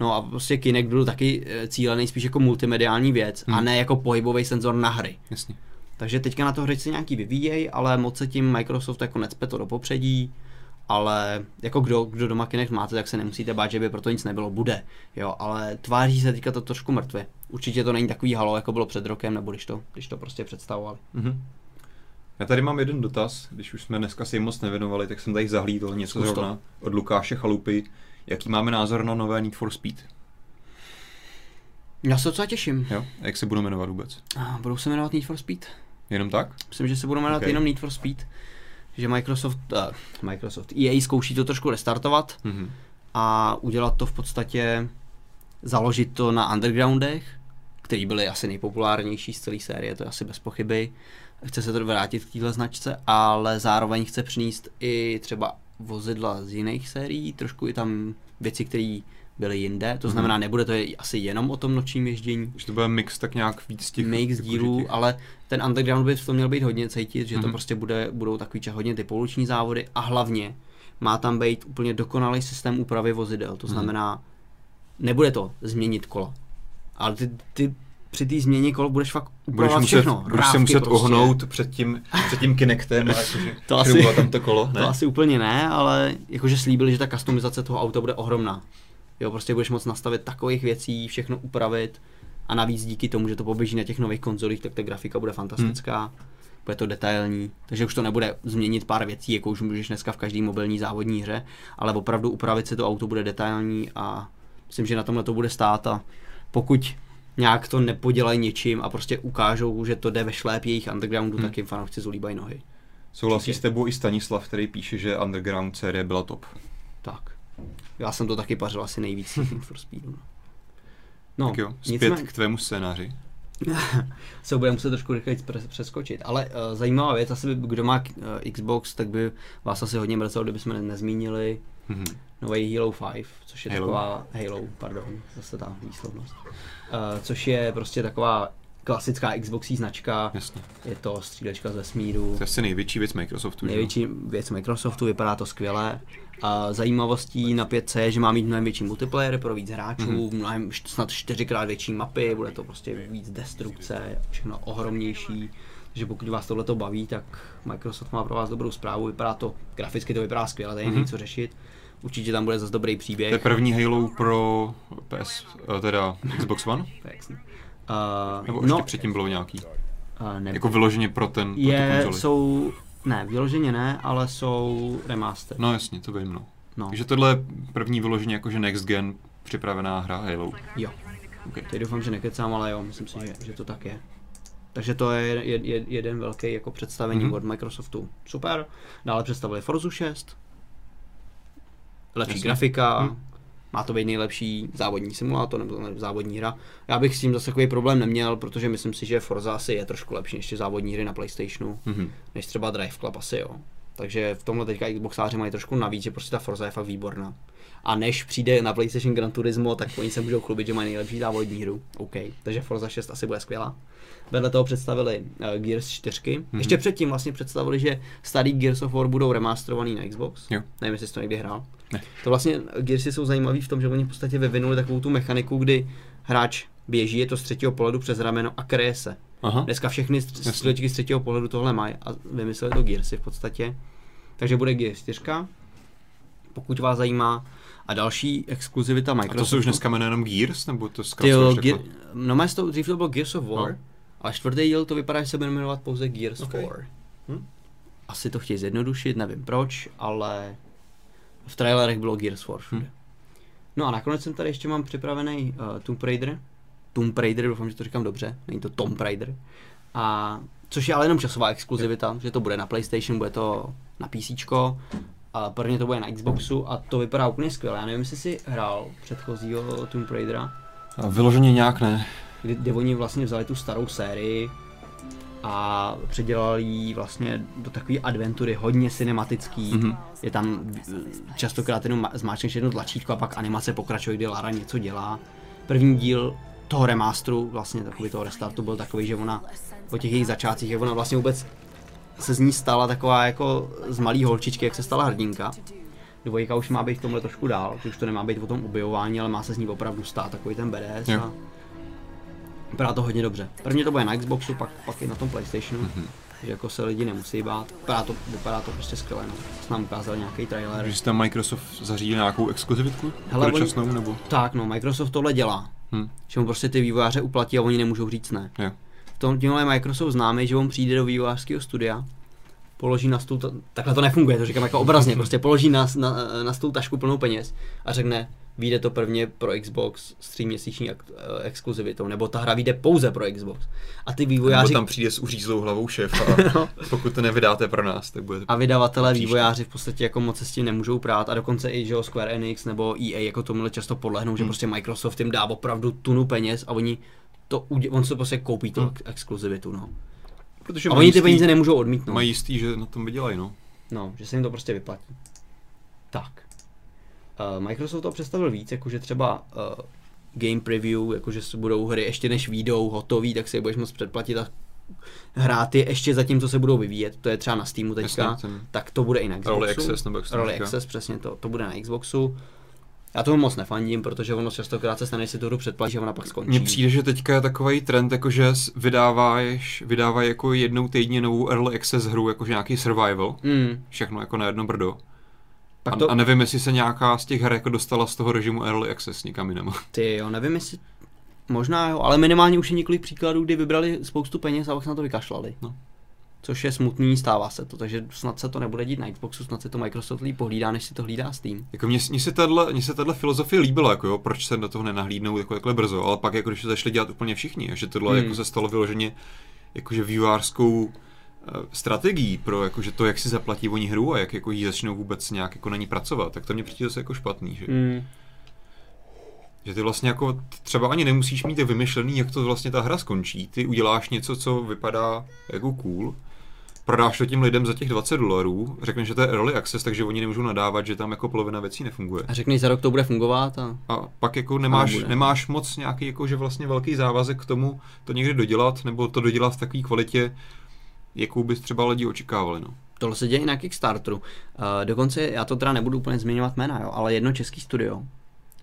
No a prostě Kinect byl taky eh, cílený spíš jako multimediální věc Hmm. a ne jako pohybový senzor na hry. Jasně. Takže teďka na to hry se nějaký vyvíjejí, ale moc se tím Microsoft jako necpe to do popředí, ale jako kdo, kdo doma Kinect máte, tak se nemusíte bát, že by proto nic nebylo, bude. Jo, ale tváří se teďka to trošku mrtvě. Určitě to není takový halo, jako bylo před rokem, nebo když to, když to prostě představovali. Mhm. Já tady mám jeden dotaz, když už jsme dneska si jim moc nevěnovali, tak jsem tady zahlídl něco Zkus zrovna od Lukáše Chalupy. Jaký máme názor na nové Need for Speed? Já se docela těším. Jo? A jak se budou jmenovat vůbec? A budou se jmenovat Need for Speed? Jenom tak? Myslím, že se budou jmenovat Ok. okay. jenom Need for Speed. Že Microsoft, uh, Microsoft, EA zkouší to trošku restartovat Mhm. a udělat to v podstatě, založit to na undergroundech, který byly asi nejpopulárnější z celé série, to je asi bez pochyby. Chce se to vrátit k téhle značce, ale zároveň chce přinést i třeba vozidla z jiných sérií, trošku i tam věci, které byly jinde, to Mhm. znamená, nebude to je- asi jenom o tom nočním ježdění, Že to bude mix tak nějak víc těch... make jako, dílů, těch- ale ten underground by v tom měl být hodně cítit, že to Mhm. prostě bude, budou takový ča- hodně ty pouliční závody a hlavně má tam být úplně dokonalý systém úpravy vozidel, to Mhm. znamená, nebude to změnit kola, ale ty, ty při té změně kol budeš fakt Budeš, muset, všechno. budeš se muset prostě. ohnout před tím, před tím Kinectem a jakože To asi- tam to kolo, ne? To asi úplně ne, ale jakože slíbili, že ta customizace toho auta bude ohromná. Jo, prostě budeš moct nastavit takových věcí, všechno upravit a navíc díky tomu, že to poběží na těch nových konzolích, tak ta grafika bude fantastická. Hmm. Bude to detailní, takže už to nebude změnit pár věcí, jako už můžeš dneska v každé mobilní závodní hře, ale opravdu upravit si to auto bude detailní a myslím, že na tomhle to bude stát a pokud nějak to nepodělají něčím a prostě ukážou, že to jde ve šlép jejich undergroundu, Hmm. tak jim fanoušci zulíbají nohy. Souhlasí Určitě. s tebou i Stanislav, který píše, že Underground série byla top. Tak. Já jsem to taky pařil asi nejvíc Need for Speedu. No, no tak jo, zpět nicméně k tvému scénáři. se budeme muset trošku rychleji pře- přeskočit. Ale uh, zajímavá věc, asi by, kdo má uh, Xbox, tak by vás asi hodně mrzelo, kdybychom ne- nezmínili Mhm. Nový Halo 5, což je Halo? taková, Halo, pardon, zase ta výslovnost. Uh, což je prostě taková klasická Xboxí značka, Jasně. je to střílečka z vesmíru. To je asi největší věc Microsoftu. že? Největší věc Microsoftu, vypadá to skvěle. A zajímavostí na 5C je, že má mít mnohem větší multiplayer pro víc hráčů, Mhm. mm-hmm. mnohem snad čtyřikrát větší mapy, bude to prostě víc destrukce, všechno ohromnější. Takže pokud vás tohleto baví, tak Microsoft má pro vás dobrou zprávu, vypadá to, graficky to vypadá skvěle, tady není Mhm. co řešit. Určitě tam bude zase dobrý To je příběh. první Halo pro PS, eh, teda Xbox One? Uh, Nebo ještě no, předtím bylo nějaký? uh, ne, Jako vyloženě pro ten, pro je, jsou, ne, vyloženě ne, ale jsou remaster. No jasně, to vím, no. No, Takže tohle je první vyloženě jakože next gen připravená hra Halo. jo. Okay. Teď doufám, že nekecám, ale jo, myslím si, že, že to tak je. Takže to je jed, jed, jeden velký jako představení Mhm. mm-hmm. od Microsoftu. Super. Dále představili Forzu 6. Lepší Jasně. grafika. Mhm. Má to být nejlepší závodní simulátor nebo závodní hra. Já bych s tím zase takový problém neměl, protože myslím si, že Forza asi je trošku lepší než ty závodní hry na PlayStationu, Mhm. než třeba Drive Club asi jo. Takže v tomhle teďka Xboxáři mají trošku navíc, že prostě ta Forza je fakt výborná. A než přijde na PlayStation Gran Turismo, tak oni se můžou chlubit, že mají nejlepší závodní hru. OK. Takže Forza 6 asi bude skvělá. Vedle toho představili uh, Gears 4. Mm-hmm. Ještě předtím vlastně představili, že starý Gears of War budou remasterovaný na Xbox. Jo. Nevím, jestli jsi to někdy hrál. Ne. To vlastně Gearsy jsou zajímavý v tom, že oni v podstatě vyvinuli takovou tu mechaniku, kdy hráč běží, je to z třetího pohledu přes rameno a kryje se. Aha. Dneska všechny stř- střílečky z třetího pohledu tohle mají a vymysleli to Gearsy v podstatě. Takže bude Gears 4, pokud vás zajímá. A další exkluzivita A Microsoftu. to se už dneska jmenuje jenom Gears, nebo to Ty zkracuješ jo, takhle? Gear, no má to, dřív to bylo Gears of War, No. a čtvrtý díl to vypadá, že se bude jmenovat pouze Gears Ok. 4. Hm. Asi to chtějí zjednodušit, nevím proč, ale v trailerech bylo Gears 4 všude. Hm. No a nakonec jsem tady ještě mám připravený uh, Tomb Raider. Tomb Raider, doufám, že to říkám dobře, není to Tomb Raider. A což je ale jenom časová exkluzivita, že to bude na PlayStation, bude to na PC, a prvně to bude na Xboxu a to vypadá úplně skvěle. Já nevím, jestli jsi hrál předchozího Tomb Raidera, A Vyloženě nějak ne. kdy, kdy oni vlastně vzali tu starou sérii a předělali ji vlastně do takové adventury hodně cinematický. Mhm. Mm-hmm. Je tam eh, častokrát jenom zmáčkneš jedno tlačítko a pak animace pokračuje, kdy Lara něco dělá. První díl toho remasteru, vlastně takový toho restartu byl takový, že ona po těch jejich začátcích, jak ona vlastně vůbec se z ní stala taková jako z malý holčičky, jak se stala hrdinka. Dvojka už má být v tomhle trošku dál, že už to nemá být o tom objevování, ale má se z ní opravdu stát takový ten BDS. Jo. A vypadá to hodně dobře. Prvně to bude na Xboxu, pak, pak i na tom PlayStationu. Mhm. Mm-hmm. že jako se lidi nemusí bát. Vypadá to, vypadá to prostě skvěle. No. Jsme nám ukázali nějaký trailer. Že si tam Microsoft zařídil nějakou exkluzivitku? Hele, oni- nebo? Tak no, Microsoft tohle dělá. Hm. Že mu prostě ty vývojáře uplatí a oni nemůžou říct ne. Jo. V tom tímhle je Microsoft známý, že on přijde do vývojářského studia, položí na stůl, ta- takhle to nefunguje, to říkám jako obrazně, prostě položí na, na, na stůl tašku plnou peněz a řekne, vyjde to prvně pro Xbox s tříměsíční eh, exkluzivitou, nebo ta hra vyjde pouze pro Xbox. A ty Nebo vývojáři tam přijde s uřízlou hlavou šéf a pokud to nevydáte pro nás, tak bude a vydavatelé, vývojáři v podstatě jako moc se s tím nemůžou prát a dokonce i že Square Enix nebo EA jako tomuhle často podlehnou, že Hmm. prostě Microsoft jim dá opravdu tunu peněz a oni to, udě- on se prostě koupí tu Hmm. ex- exkluzivitu, no. Protože A oni ty jistý- peníze nemůžou odmítnout. Mají jistý, že na tom vydělají, no. No, že se jim to prostě vyplatí. Tak. Uh, Microsoft to představil víc, jakože třeba uh, game preview, jakože se budou hry ještě než výjdou hotový, tak si je budeš moct předplatit a hrát je ještě za tím, co se budou vyvíjet. To je třeba na Steamu teďka. Jasně, tak to bude i na Xboxu. Early Access, nebo jak Early. Access, přesně to, to bude na Xboxu. Já tomu moc nefandím, protože ono častokrát se stane, že si tu hru předplatí, že ona pak skončí. Mně přijde, že teďka je takový trend, jakože vydáváš, vydávají jako jednou týdně novou Early Access hru, jakože nějaký survival. Mm, Všechno jako na jedno brdo. Pak A, to, a nevím, jestli se nějaká z těch her jako dostala z toho režimu Early Access někam jinam. ty jo, nevím jestli, možná jo, ale minimálně už je několik příkladů, kdy vybrali spoustu peněz a pak se na to vykašlali. No. Což je smutný, stává se to, takže snad se to nebude dít na Xboxu, snad se to Microsoft líp pohlídá, než si to hlídá Steam. Jako mně, mně se tahle, mně se tahle filozofie líbila, jako jo, proč se do toho nenahlídnou jako takhle brzo, ale pak jako když to začali dělat úplně všichni, a že tohle Hmm. jako se stalo vyloženě jakože vývářskou strategií pro jakože to, jak si zaplatí oni hru a jak jako jí začnou vůbec nějak jako na ní pracovat, tak to mě přijde zase jako špatný, že? Mm. Že ty vlastně jako třeba ani nemusíš mít vymyšlený, jak to vlastně ta hra skončí. Ty uděláš něco, co vypadá jako cool, prodáš to tím lidem za těch 20 dolarů, řekneš, že to je early access, takže oni nemůžou nadávat, že tam jako polovina věcí nefunguje. A řekneš, za rok to bude fungovat a... A pak jako nemáš, bude. nemáš moc nějaký jako, že vlastně velký závazek k tomu to někdy dodělat, nebo to dodělat v takové kvalitě, jakou bys třeba lidi očekávali. No. Tohle se děje i na Kickstarteru. Uh, dokonce, já to teda nebudu úplně zmiňovat jména, jo, ale jedno český studio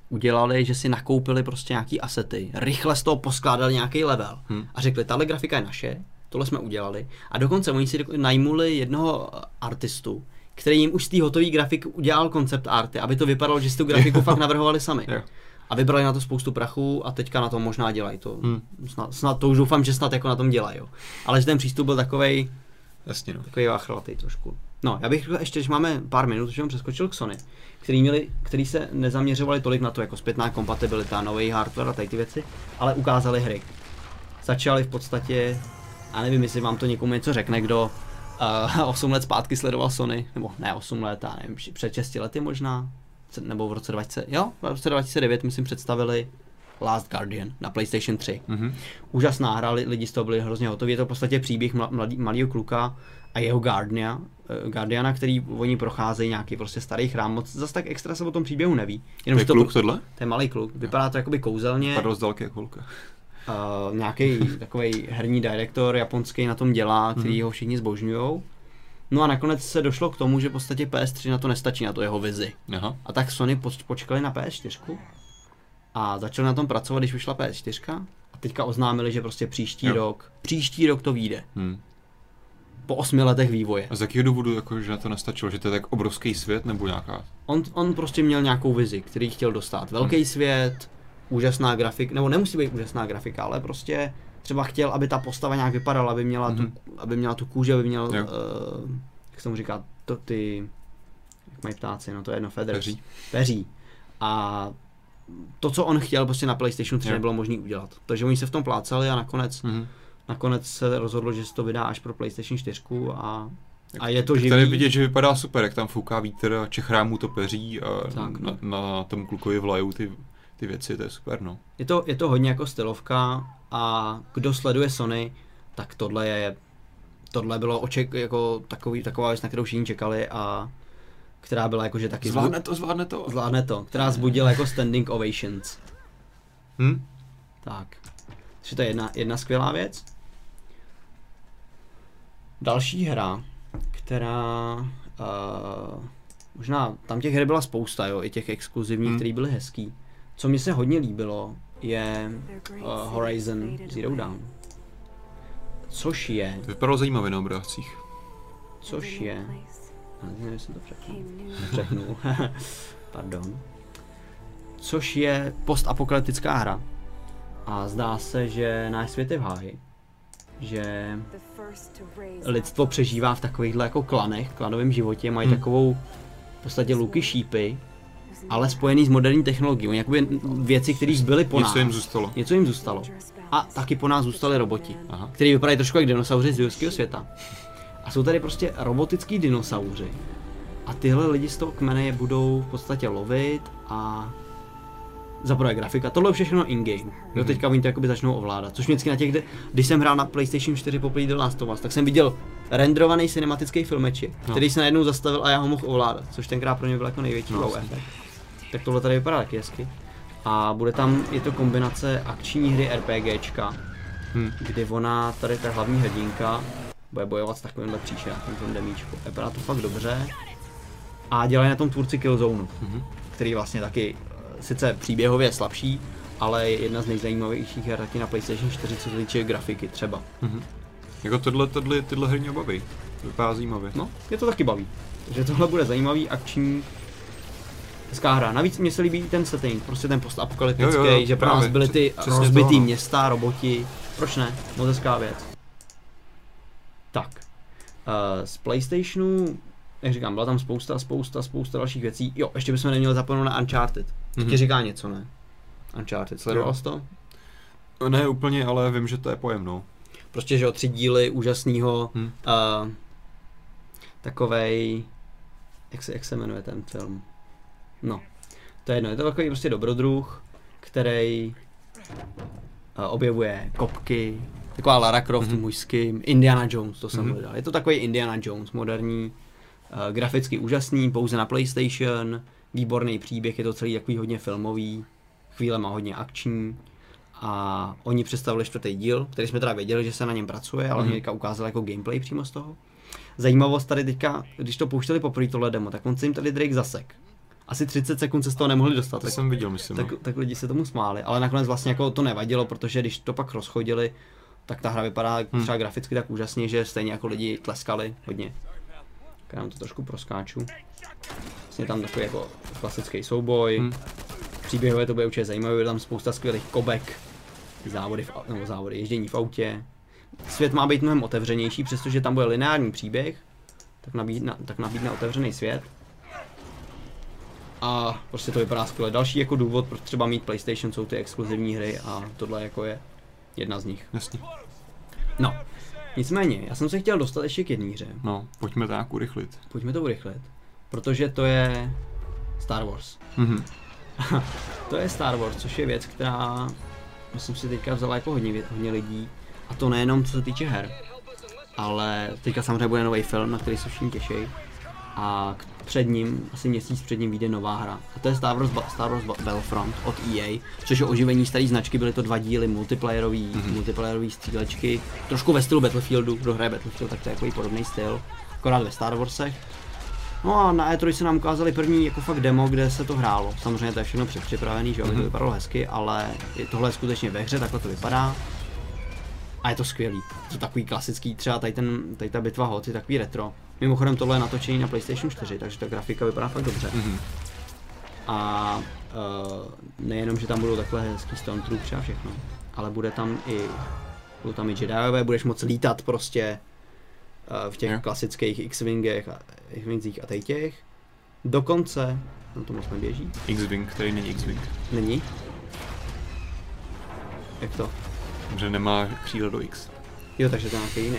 udělali, že si nakoupili prostě nějaký asety, rychle z toho poskládali nějaký level Hmm. a řekli, tahle grafika je naše, tohle jsme udělali. A dokonce oni si najmuli jednoho eh, artistu, který jim už z té hotové grafiky udělal koncept arty, aby to vypadalo, že si tu grafiku fakt navrhovali sami. Jo. A vybrali na to spoustu prachu a teďka na tom možná dělají to. Hmm. Snad, snad, to už doufám, že snad jako na tom dělají. Jo. Ale že ten přístup byl takovej, Jasně, no. takový váchlatý trošku. No, já bych řekl ještě, že máme pár minut, že jsem přeskočil k Sony, který, měli, který se nezaměřovali tolik na to, jako zpětná kompatibilita, nový hardware a tady ty věci, ale ukázali hry. Začali v podstatě, já nevím, jestli vám to někomu něco řekne, kdo uh, 8 let zpátky sledoval Sony, nebo ne 8 let, já nevím, před 6 lety možná, se- nebo v roce 20, jo, v roce 2009 myslím představili Last Guardian na PlayStation 3 Mhm. úžasná hra, li- lidi z toho byli hrozně hotoví. Je to v podstatě příběh mladý, malého kluka a jeho Guardiana, eh, Guardiana, který oni procházejí nějaký prostě starý chrám. Moc zase tak extra se o tom příběhu neví. To Jenom, je že to, kluk tohle? to je malý kluk. Vypadá to jakoby kouzelně. Padl z dálky jak holka. Uh, nějaký takový herní direktor japonský na tom dělá, který ho všichni zbožňují. No a nakonec se došlo k tomu, že v podstatě PS3 na to nestačí, na to jeho vizi. Aha. A tak Sony poč- počkali na PS4 a začali na tom pracovat, když vyšla PS4 a teďka oznámili, že prostě příští Jo. rok, příští rok to vyjde. Hmm. Po osmi letech vývoje. A z jakého důvodu, jako, že na to nestačilo? Že to je tak obrovský svět nebo nějaká? On, on prostě měl nějakou vizi, který chtěl dostat. Velký Hmm. svět, úžasná grafika, nebo nemusí být úžasná grafika, ale prostě třeba chtěl, aby ta postava nějak vypadala, aby měla, Mhm. tu, aby měla tu kůži, aby měl, Jo. uh, jak se tomu říká, to, ty, jak mají ptáci, no to je jedno, feathers. Peří. peří. A to, co on chtěl, prostě na PlayStation 3 Jo. nebylo možné udělat. Takže oni se v tom plácali a nakonec, Mhm. nakonec se rozhodlo, že se to vydá až pro PlayStation 4 a, a je to živý. Tady vidět, že vypadá super, jak tam fouká vítr a čechrámů to peří a Tak, no. na, na tom klukovi vlajou ty, ty věci, to je super, no. Je to, je to hodně jako stylovka a kdo sleduje Sony, tak tohle je, tohle bylo oček, jako takový, taková věc, na kterou všichni čekali a která byla jakože taky Zvládne to, zvládne to. zvládne to, která zbudila jako standing ovations. Hm? Tak. Takže to je jedna, jedna skvělá věc. Další hra, která uh, možná, tam těch her byla spousta, jo, i těch exkluzivních, hmm. které byly hezký. Co mi se hodně líbilo, je uh, Horizon Zero Dawn. Což je, To vypadalo zajímavě na obrázcích. což je, já nevím, jestli jsem to překnul. Pardon. Což je postapokalyptická hra. A zdá se, že náš svět je v háji. Že lidstvo přežívá v takovýchhle jako klanech, klanovém životě, mají Hmm. takovou v podstatě luky šípy, ale spojený s moderní technologií. Oni jakoby věci, které zbyly po nás. Něco jim zůstalo. Něco jim zůstalo. A taky po nás zůstali roboti, Aha. který vypadají trošku jak dinosauři z jurského světa. A jsou tady prostě robotický dinosauři. A tyhle lidi z toho kmene je budou v podstatě lovit a za prvé grafika, tohle je všechno in-game. Jo, Mhm. teďka oni to jakoby začnou ovládat. Což vždycky na těch, kde, když jsem hrál na PlayStation 4 poprvé The Last of Us, tak jsem viděl renderovaný cinematický filmeček, No. který se najednou zastavil a já ho mohl ovládat, což tenkrát pro mě byl jako největší No, wow efekt. Tak tohle tady vypadá taky hezky. A bude tam, je to kombinace akční hry RPGčka, Hm. kdy ona, tady ta hlavní hrdinka, bude bojovat s takovýmhle příšerem, tom demíčku. Vypadá to fakt dobře. A dělají na tom tvůrci Killzone, Mhm. který vlastně taky eh, sice příběhově slabší, ale je jedna z nejzajímavějších her taky na PlayStation 4, co se týče grafiky třeba. Mhm. Jako tohle, tohle, tyhle hry mě baví. Vypadá zajímavě. No, je to taky baví. Takže tohle bude zajímavý, akční, hezká hra. Navíc mě se líbí ten setting, prostě ten postapokalyptický, Jo, jo, že pro nás právě. byly ty Přesně rozbitý to, no. města, roboti. Proč ne? Moc hezká věc. Tak. Uh, z PlayStationu, jak říkám, byla tam spousta, spousta, spousta dalších věcí. Jo, ještě bychom neměli zapomenout na Uncharted. To Mhm. ti říká něco, ne? Uncharted, sledoval jsi to? Ne úplně, ale vím, že to je pojem, no. Prostě, že jo, tři díly úžasného, Hm. uh, takovej, jak se, jak se jmenuje ten film? No, to je jedno, je to takový prostě dobrodruh, který uh, objevuje kopky, Taková Lara Croft mm-hmm. mužský, Indiana Jones, to jsem mm-hmm. hledal. Je to takový Indiana Jones, moderní, uh, graficky úžasný, pouze na PlayStation, výborný příběh, je to celý takový hodně filmový, chvíle má hodně akční. A oni představili čtvrtý díl, který jsme teda věděli, že se na něm pracuje, ale mm-hmm. oni ukázali jako gameplay přímo z toho. Zajímavost tady teďka, když to pouštěli poprvé tohle demo, tak on se jim tady Drake zasek. Asi 30 sekund se z toho nemohli dostat. To tak, jsem viděl, myslím. tak, no. tak lidi se tomu smáli, ale nakonec vlastně jako to nevadilo, protože když to pak rozchodili, tak ta hra vypadá hmm. třeba graficky tak úžasně, že stejně jako lidi tleskali hodně. Tak já to trošku proskáču. Vlastně tam takový jako klasický souboj. Hmm. Příběhově to bude určitě zajímavé, je tam spousta skvělých kobek, závody, v, nebo závody, ježdění v autě. Svět má být mnohem otevřenější, přestože tam bude lineární příběh, tak nabídne, tak nabídne otevřený svět. A prostě to vypadá skvěle. Další jako důvod, proč třeba mít PlayStation, jsou ty exkluzivní hry a tohle jako je jedna z nich. Jasně. No, nicméně, já jsem se chtěl dostat ještě k jedné hře. No, pojďme to nějak urychlit. Pojďme to urychlit. Protože to je Star Wars. Mhm. To je Star Wars, což je věc, která myslím si teďka vzala jako hodně, hodně lidí. A to nejenom co se týče her, ale teďka samozřejmě bude nový film, na který se všichni těší. A před ním, asi měsíc před ním vyjde nová hra. A to je Star Wars, Ba- Star Wars Ba- Battlefront od EA, což je oživení staré značky, byly to dva díly multiplayerový, mm-hmm. multiplayerový střílečky. Trošku ve stylu Battlefieldu, kdo hraje Battlefield, tak to je takový podobný styl, akorát ve Star Warsech. No a na E3 se nám ukázali první jako fakt demo, kde se to hrálo. Samozřejmě to je všechno předpřipravený, že jo, aby to Mhm. vypadalo hezky, ale je- tohle je skutečně ve hře, takhle to vypadá. A je to skvělý. Je to takový klasický, třeba tady, ten, tady ta bitva hot je takový retro. Mimochodem tohle je natočení na PlayStation 4, takže ta grafika vypadá fakt dobře. Mhm. A uh, nejenom, že tam budou takhle hezký Stormtroopers a všechno, ale bude tam i, budou tam i Jediové, budeš moc lítat prostě uh, v těch Jo. klasických X-Wingech a X-Wingzích a tady těch. Dokonce, no to moc neběží, X-Wing, který není X-Wing. není. Jak to? Že nemá křídlo do X. Jo, takže to je nějaký jiný.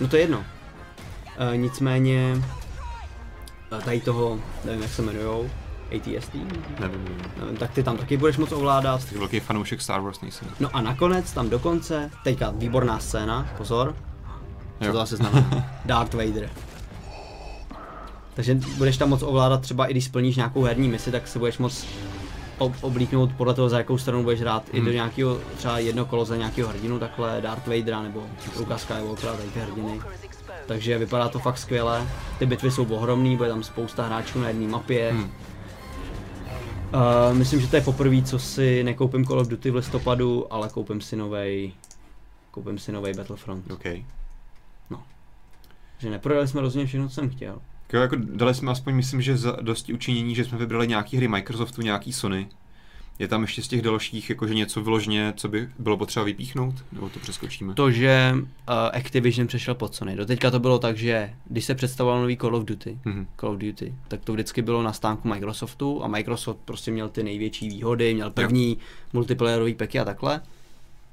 No to je jedno. Uh, nicméně, uh, tady toho, nevím jak se jmenujou, ATST, Nevím, nevím. nevím, tak ty tam taky budeš moc ovládat. Tak velký fanoušek Star Wars nejsem. No a nakonec tam dokonce, teďka výborná scéna, pozor, co Jo. to asi znamená? Darth Vader. Takže budeš tam moc ovládat třeba i když splníš nějakou herní misi, tak se budeš moc ob- oblíknout podle toho, za jakou stranu budeš hrát i do Hmm. nějakého třeba jedno kolo za nějakého hrdinu, takhle Darth Vadera nebo Luka Skywalkera, tady ty hrdiny. Takže vypadá to fakt skvěle. Ty bitvy jsou ohromný, bude tam spousta hráčů na jedné mapě. Hmm. Uh, myslím, že to je poprvé, co si nekoupím Call of Duty v listopadu, ale koupím si novej, koupím si novej Battlefront. OK. Že neprodali jsme rozhodně všechno, co jsem chtěl. Jo, jako dali jsme aspoň, myslím, že za dosti učinění, že jsme vybrali nějaký hry Microsoftu, nějaký Sony. Je tam ještě z těch dalších jakože něco vyloženě, co by bylo potřeba vypíchnout? Nebo to přeskočíme? To, že uh, Activision přešel pod Sony. Doteďka to bylo tak, že když se představoval nový Call of Duty, Mhm. Call of Duty, tak to vždycky bylo na stánku Microsoftu a Microsoft prostě měl ty největší výhody, měl první multiplayerový peky a takhle.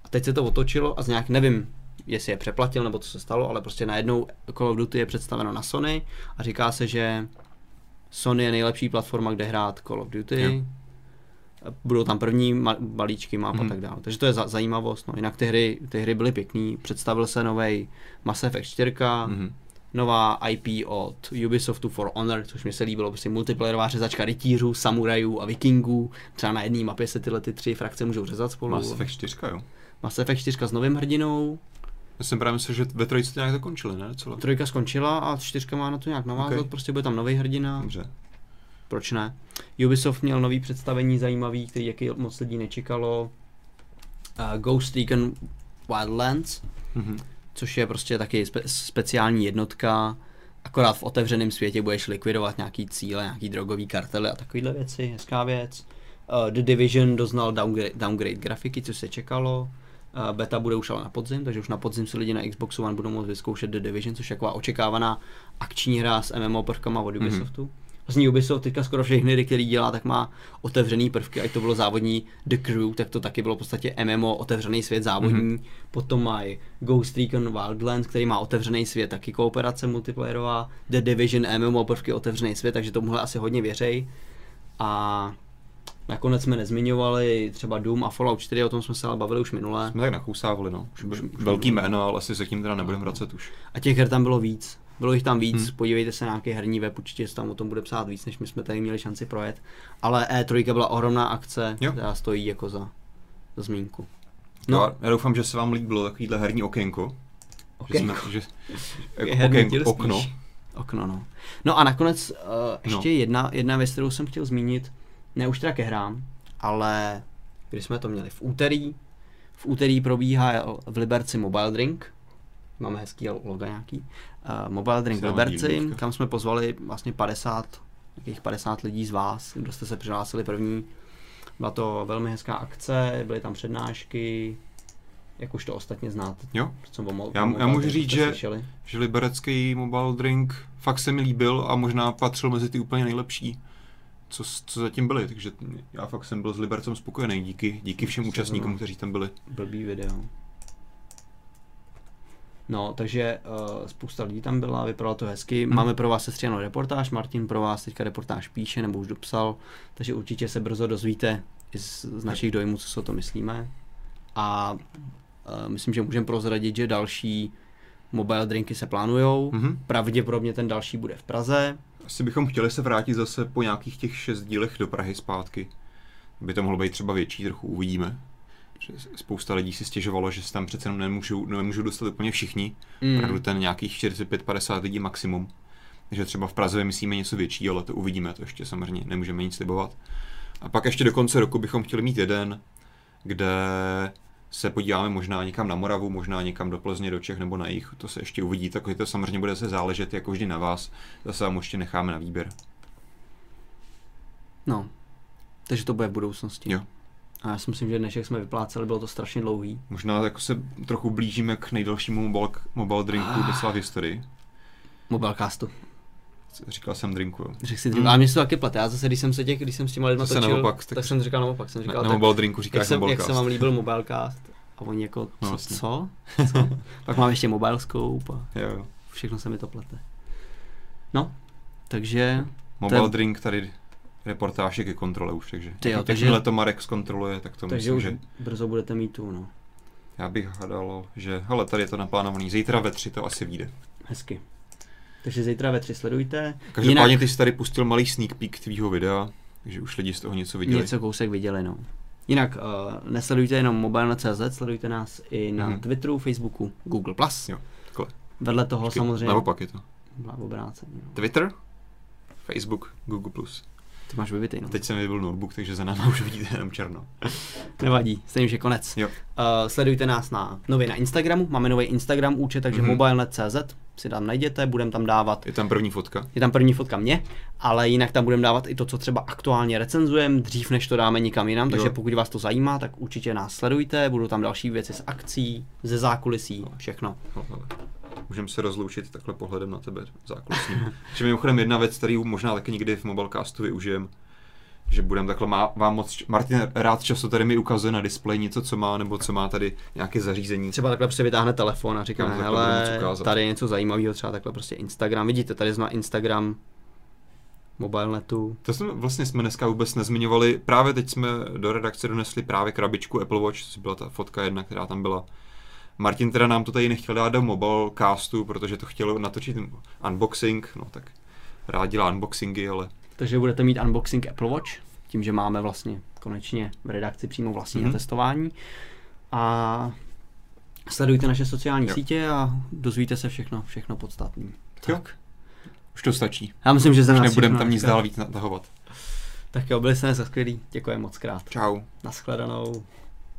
A teď se to otočilo a z nějak nevím, jestli je přeplatil nebo co se stalo, ale prostě najednou Call of Duty je představeno na Sony a říká se, že Sony je nejlepší platforma, kde hrát Call of Duty. Jo. Budou tam první balíčky map Mhm. a tak dále. Takže to je za- zajímavost. No. Jinak ty hry, ty hry byly pěkný. Představil se nový Mass Effect 4, Mhm. nová IP od Ubisoftu For Honor, což mi se líbilo, prostě multiplayerová řezačka rytířů, samurajů a vikingů. Třeba na jedné mapě se tyhle ty tři frakce můžou řezat spolu. Mass Effect 4, jo. Mass Effect 4 s novým hrdinou, Já jsem právě myslel, že ve trojici to nějak zakončili, ne? Celé. trojka skončila a čtyřka má na to nějak navázat, Ok. prostě bude tam nový hrdina, Dobře. Proč ne. Ubisoft měl nový představení zajímavý, který jaký moc lidí nečekalo. Uh, Ghost Recon Wildlands, Mhm. což je prostě taky spe- speciální jednotka, akorát v otevřeném světě budeš likvidovat nějaký cíle, nějaký drogový kartely a takovéhle věci, hezká věc. Uh, The Division doznal downgrade, downgrade grafiky, co se čekalo. Uh, beta bude už ale na podzim, takže už na podzim si lidi na Xboxu One budou moct vyzkoušet The Division, což je taková očekávaná akční hra s MMO prvkama od Ubisoftu. Mm-hmm. Vlastně Ubisoft teďka skoro všechny hry, který dělá, tak má otevřený prvky, ať to bylo závodní The Crew, tak to taky bylo v podstatě MMO, otevřený svět závodní. Mm-hmm. Potom mají Ghost Recon Wildlands, který má otevřený svět, taky kooperace multiplayerová, The Division, MMO prvky, otevřený svět, takže tomuhle asi hodně věřej. A Nakonec jsme nezmiňovali třeba Doom a Fallout 4, o tom jsme se ale bavili už minule. Jsme tak nakousávali, no. Už, Už- už, velký jméno, ale asi se k tím teda nebudeme vracet už. A těch her tam bylo víc. Bylo jich tam víc, Hmm. podívejte se na nějaký herní web, určitě se tam o tom bude psát víc, než my jsme tady měli šanci projet. Ale E3 byla ohromná akce, Jo. která stojí jako za, za zmínku. No. No. Já, já doufám, že se vám líbilo takovýhle herní okénko. Okénko. Že jsme, že, Je jako herní okénko, díl okno. Okno, no. No a nakonec uh, ještě No. no. jedna, jedna věc, kterou jsem chtěl zmínit, ne už teda ke hrám, ale když jsme to měli v úterý, v úterý probíhá v Liberci Mobile Drink, máme hezký logo nějaký, uh, Mobile Drink Liberci, kam jsme pozvali vlastně 50, nějakých 50 lidí z vás, kdo jste se přihlásili první. Byla to velmi hezká akce, byly tam přednášky, jak už to ostatně znáte. Jo, Co mo- Já- já můžu říct, že- slyšeli. že liberecký mobile drink fakt se mi líbil a možná patřil mezi ty úplně nejlepší, co, co zatím byly, takže já fakt jsem byl s Libercem spokojený, díky, díky všem Se účastníkům, kteří tam byli. blbý video. No, takže uh, spousta lidí tam byla, vypadalo to hezky. Hmm. Hmm. Máme pro vás sestřenou reportáž, Martin pro vás teďka reportáž píše, nebo už dopsal, takže určitě se brzo dozvíte i z, z našich dojmů, co si o to myslíme. A uh, myslím, že můžeme prozradit, že další mobile drinky se plánujou. Mhm. Pravděpodobně ten další bude v Praze. Asi bychom chtěli se vrátit zase po nějakých těch šest dílech do Prahy zpátky. By to mohlo být třeba větší, trochu uvidíme. Spousta lidí si stěžovalo, že se tam přece jenom nemůžou, nemůžou dostat úplně všichni. Mm. Opravdu ten nějakých 45-50 lidí maximum. Takže třeba v Praze vymyslíme něco větší, ale to uvidíme, to ještě samozřejmě nemůžeme nic slibovat. A pak ještě do konce roku bychom chtěli mít jeden, kde se podíváme možná někam na Moravu, možná někam do Plzně, do Čech nebo na jich. To se ještě uvidí, tak to samozřejmě bude se záležet jako vždy na vás. Zase vám ještě necháme na výběr. No, takže to bude v budoucnosti. Jo. A já si myslím, že dnešek jsme vypláceli, bylo to strašně dlouhý. Možná jako se trochu blížíme k nejdelšímu mobile, mobile drinku Ah. docela v historii. Mobilecastu. Říkal jsem drinku, jo. Řekl si Mm. dřív, ale mě se to taky plete. Já zase, když jsem se těch, když jsem s těma lidma Zase točil, naopak, tak, tak- jsem říkal naopak. Jsem Na, říkal, na tak, mobile drinku jak, říkáš jsem, jak se vám líbil Mobilecast? A oni jako, co? No, vlastně. co? co? Pak mám ještě Mobile Scope a Jo, jo. všechno se mi to plete. No, takže, Mobile Ten- Drink tady reportáž je ke kontrole už, takže Ty jo, jak- takže- jakmile to Marek zkontroluje, tak to takže myslím, už že brzo budete mít tu, no. já bych hadal, že hele, tady je to naplánovaný, zítra ve tři to asi vyjde. Hezky. Takže zítra ve tři sledujte. Každopádně Jinak- ty jsi tady pustil malý sneak peek tvýho videa, takže už lidi z toho něco viděli. Něco kousek viděli, no. Jinak uh, nesledujte jenom mobile.cz, sledujte nás i na Mhm. Twitteru, Facebooku, Google+. Jo, takhle. Vedle toho Počkej, samozřejmě... Naopak je to. Byla obráceně. No. Twitter, Facebook, Google+. Ty máš vybitý, no. Teď jsem vybil notebook, takže za náma už vidíte jenom černo. Nevadí, stejně už je konec. Jo. Uh, sledujte nás na nově na Instagramu, máme nový Instagram účet, takže Mhm. mm-hmm. mobilenet.cz si tam najděte, budeme tam dávat, Je tam první fotka. je tam první fotka mě, ale jinak tam budeme dávat i to, co třeba aktuálně recenzujeme, dřív než to dáme nikam jinam, takže Jo. pokud vás to zajímá, tak určitě nás sledujte, budou tam další věci z akcí, ze zákulisí, všechno. No, hele. Můžeme se rozloučit takhle pohledem na tebe zákulisním. že mimochodem jedna věc, kterou možná taky někdy v Mobilecastu využijem, že budeme takhle má, vám moc, Martin rád často tady mi ukazuje na displeji něco, co má, nebo co má tady nějaké zařízení. Třeba takhle prostě vytáhne telefon a říká, hele, tady je něco zajímavého, třeba takhle prostě Instagram, vidíte, tady zná Instagram, mobilenetu, To jsme vlastně jsme dneska vůbec nezmiňovali. Právě teď jsme do redakce donesli právě krabičku Apple Watch, což byla ta fotka jedna, která tam byla. Martin teda nám to tady nechtěl dát do mobilecastu, protože to chtěl natočit unboxing, no tak rád dělá unboxingy, ale Takže budete mít unboxing Apple Watch, tím, že máme vlastně konečně v redakci přímo vlastní Mhm. mm-hmm. testování. A sledujte naše sociální Jo. sítě a dozvíte se všechno, všechno podstatné. Jo. Tak. už to stačí. Já myslím, že Už nás nebudeme tam nic dál víc natahovat. Tak jo, byli jste dnes skvělí. Děkuji moc krát. Čau. Naschledanou.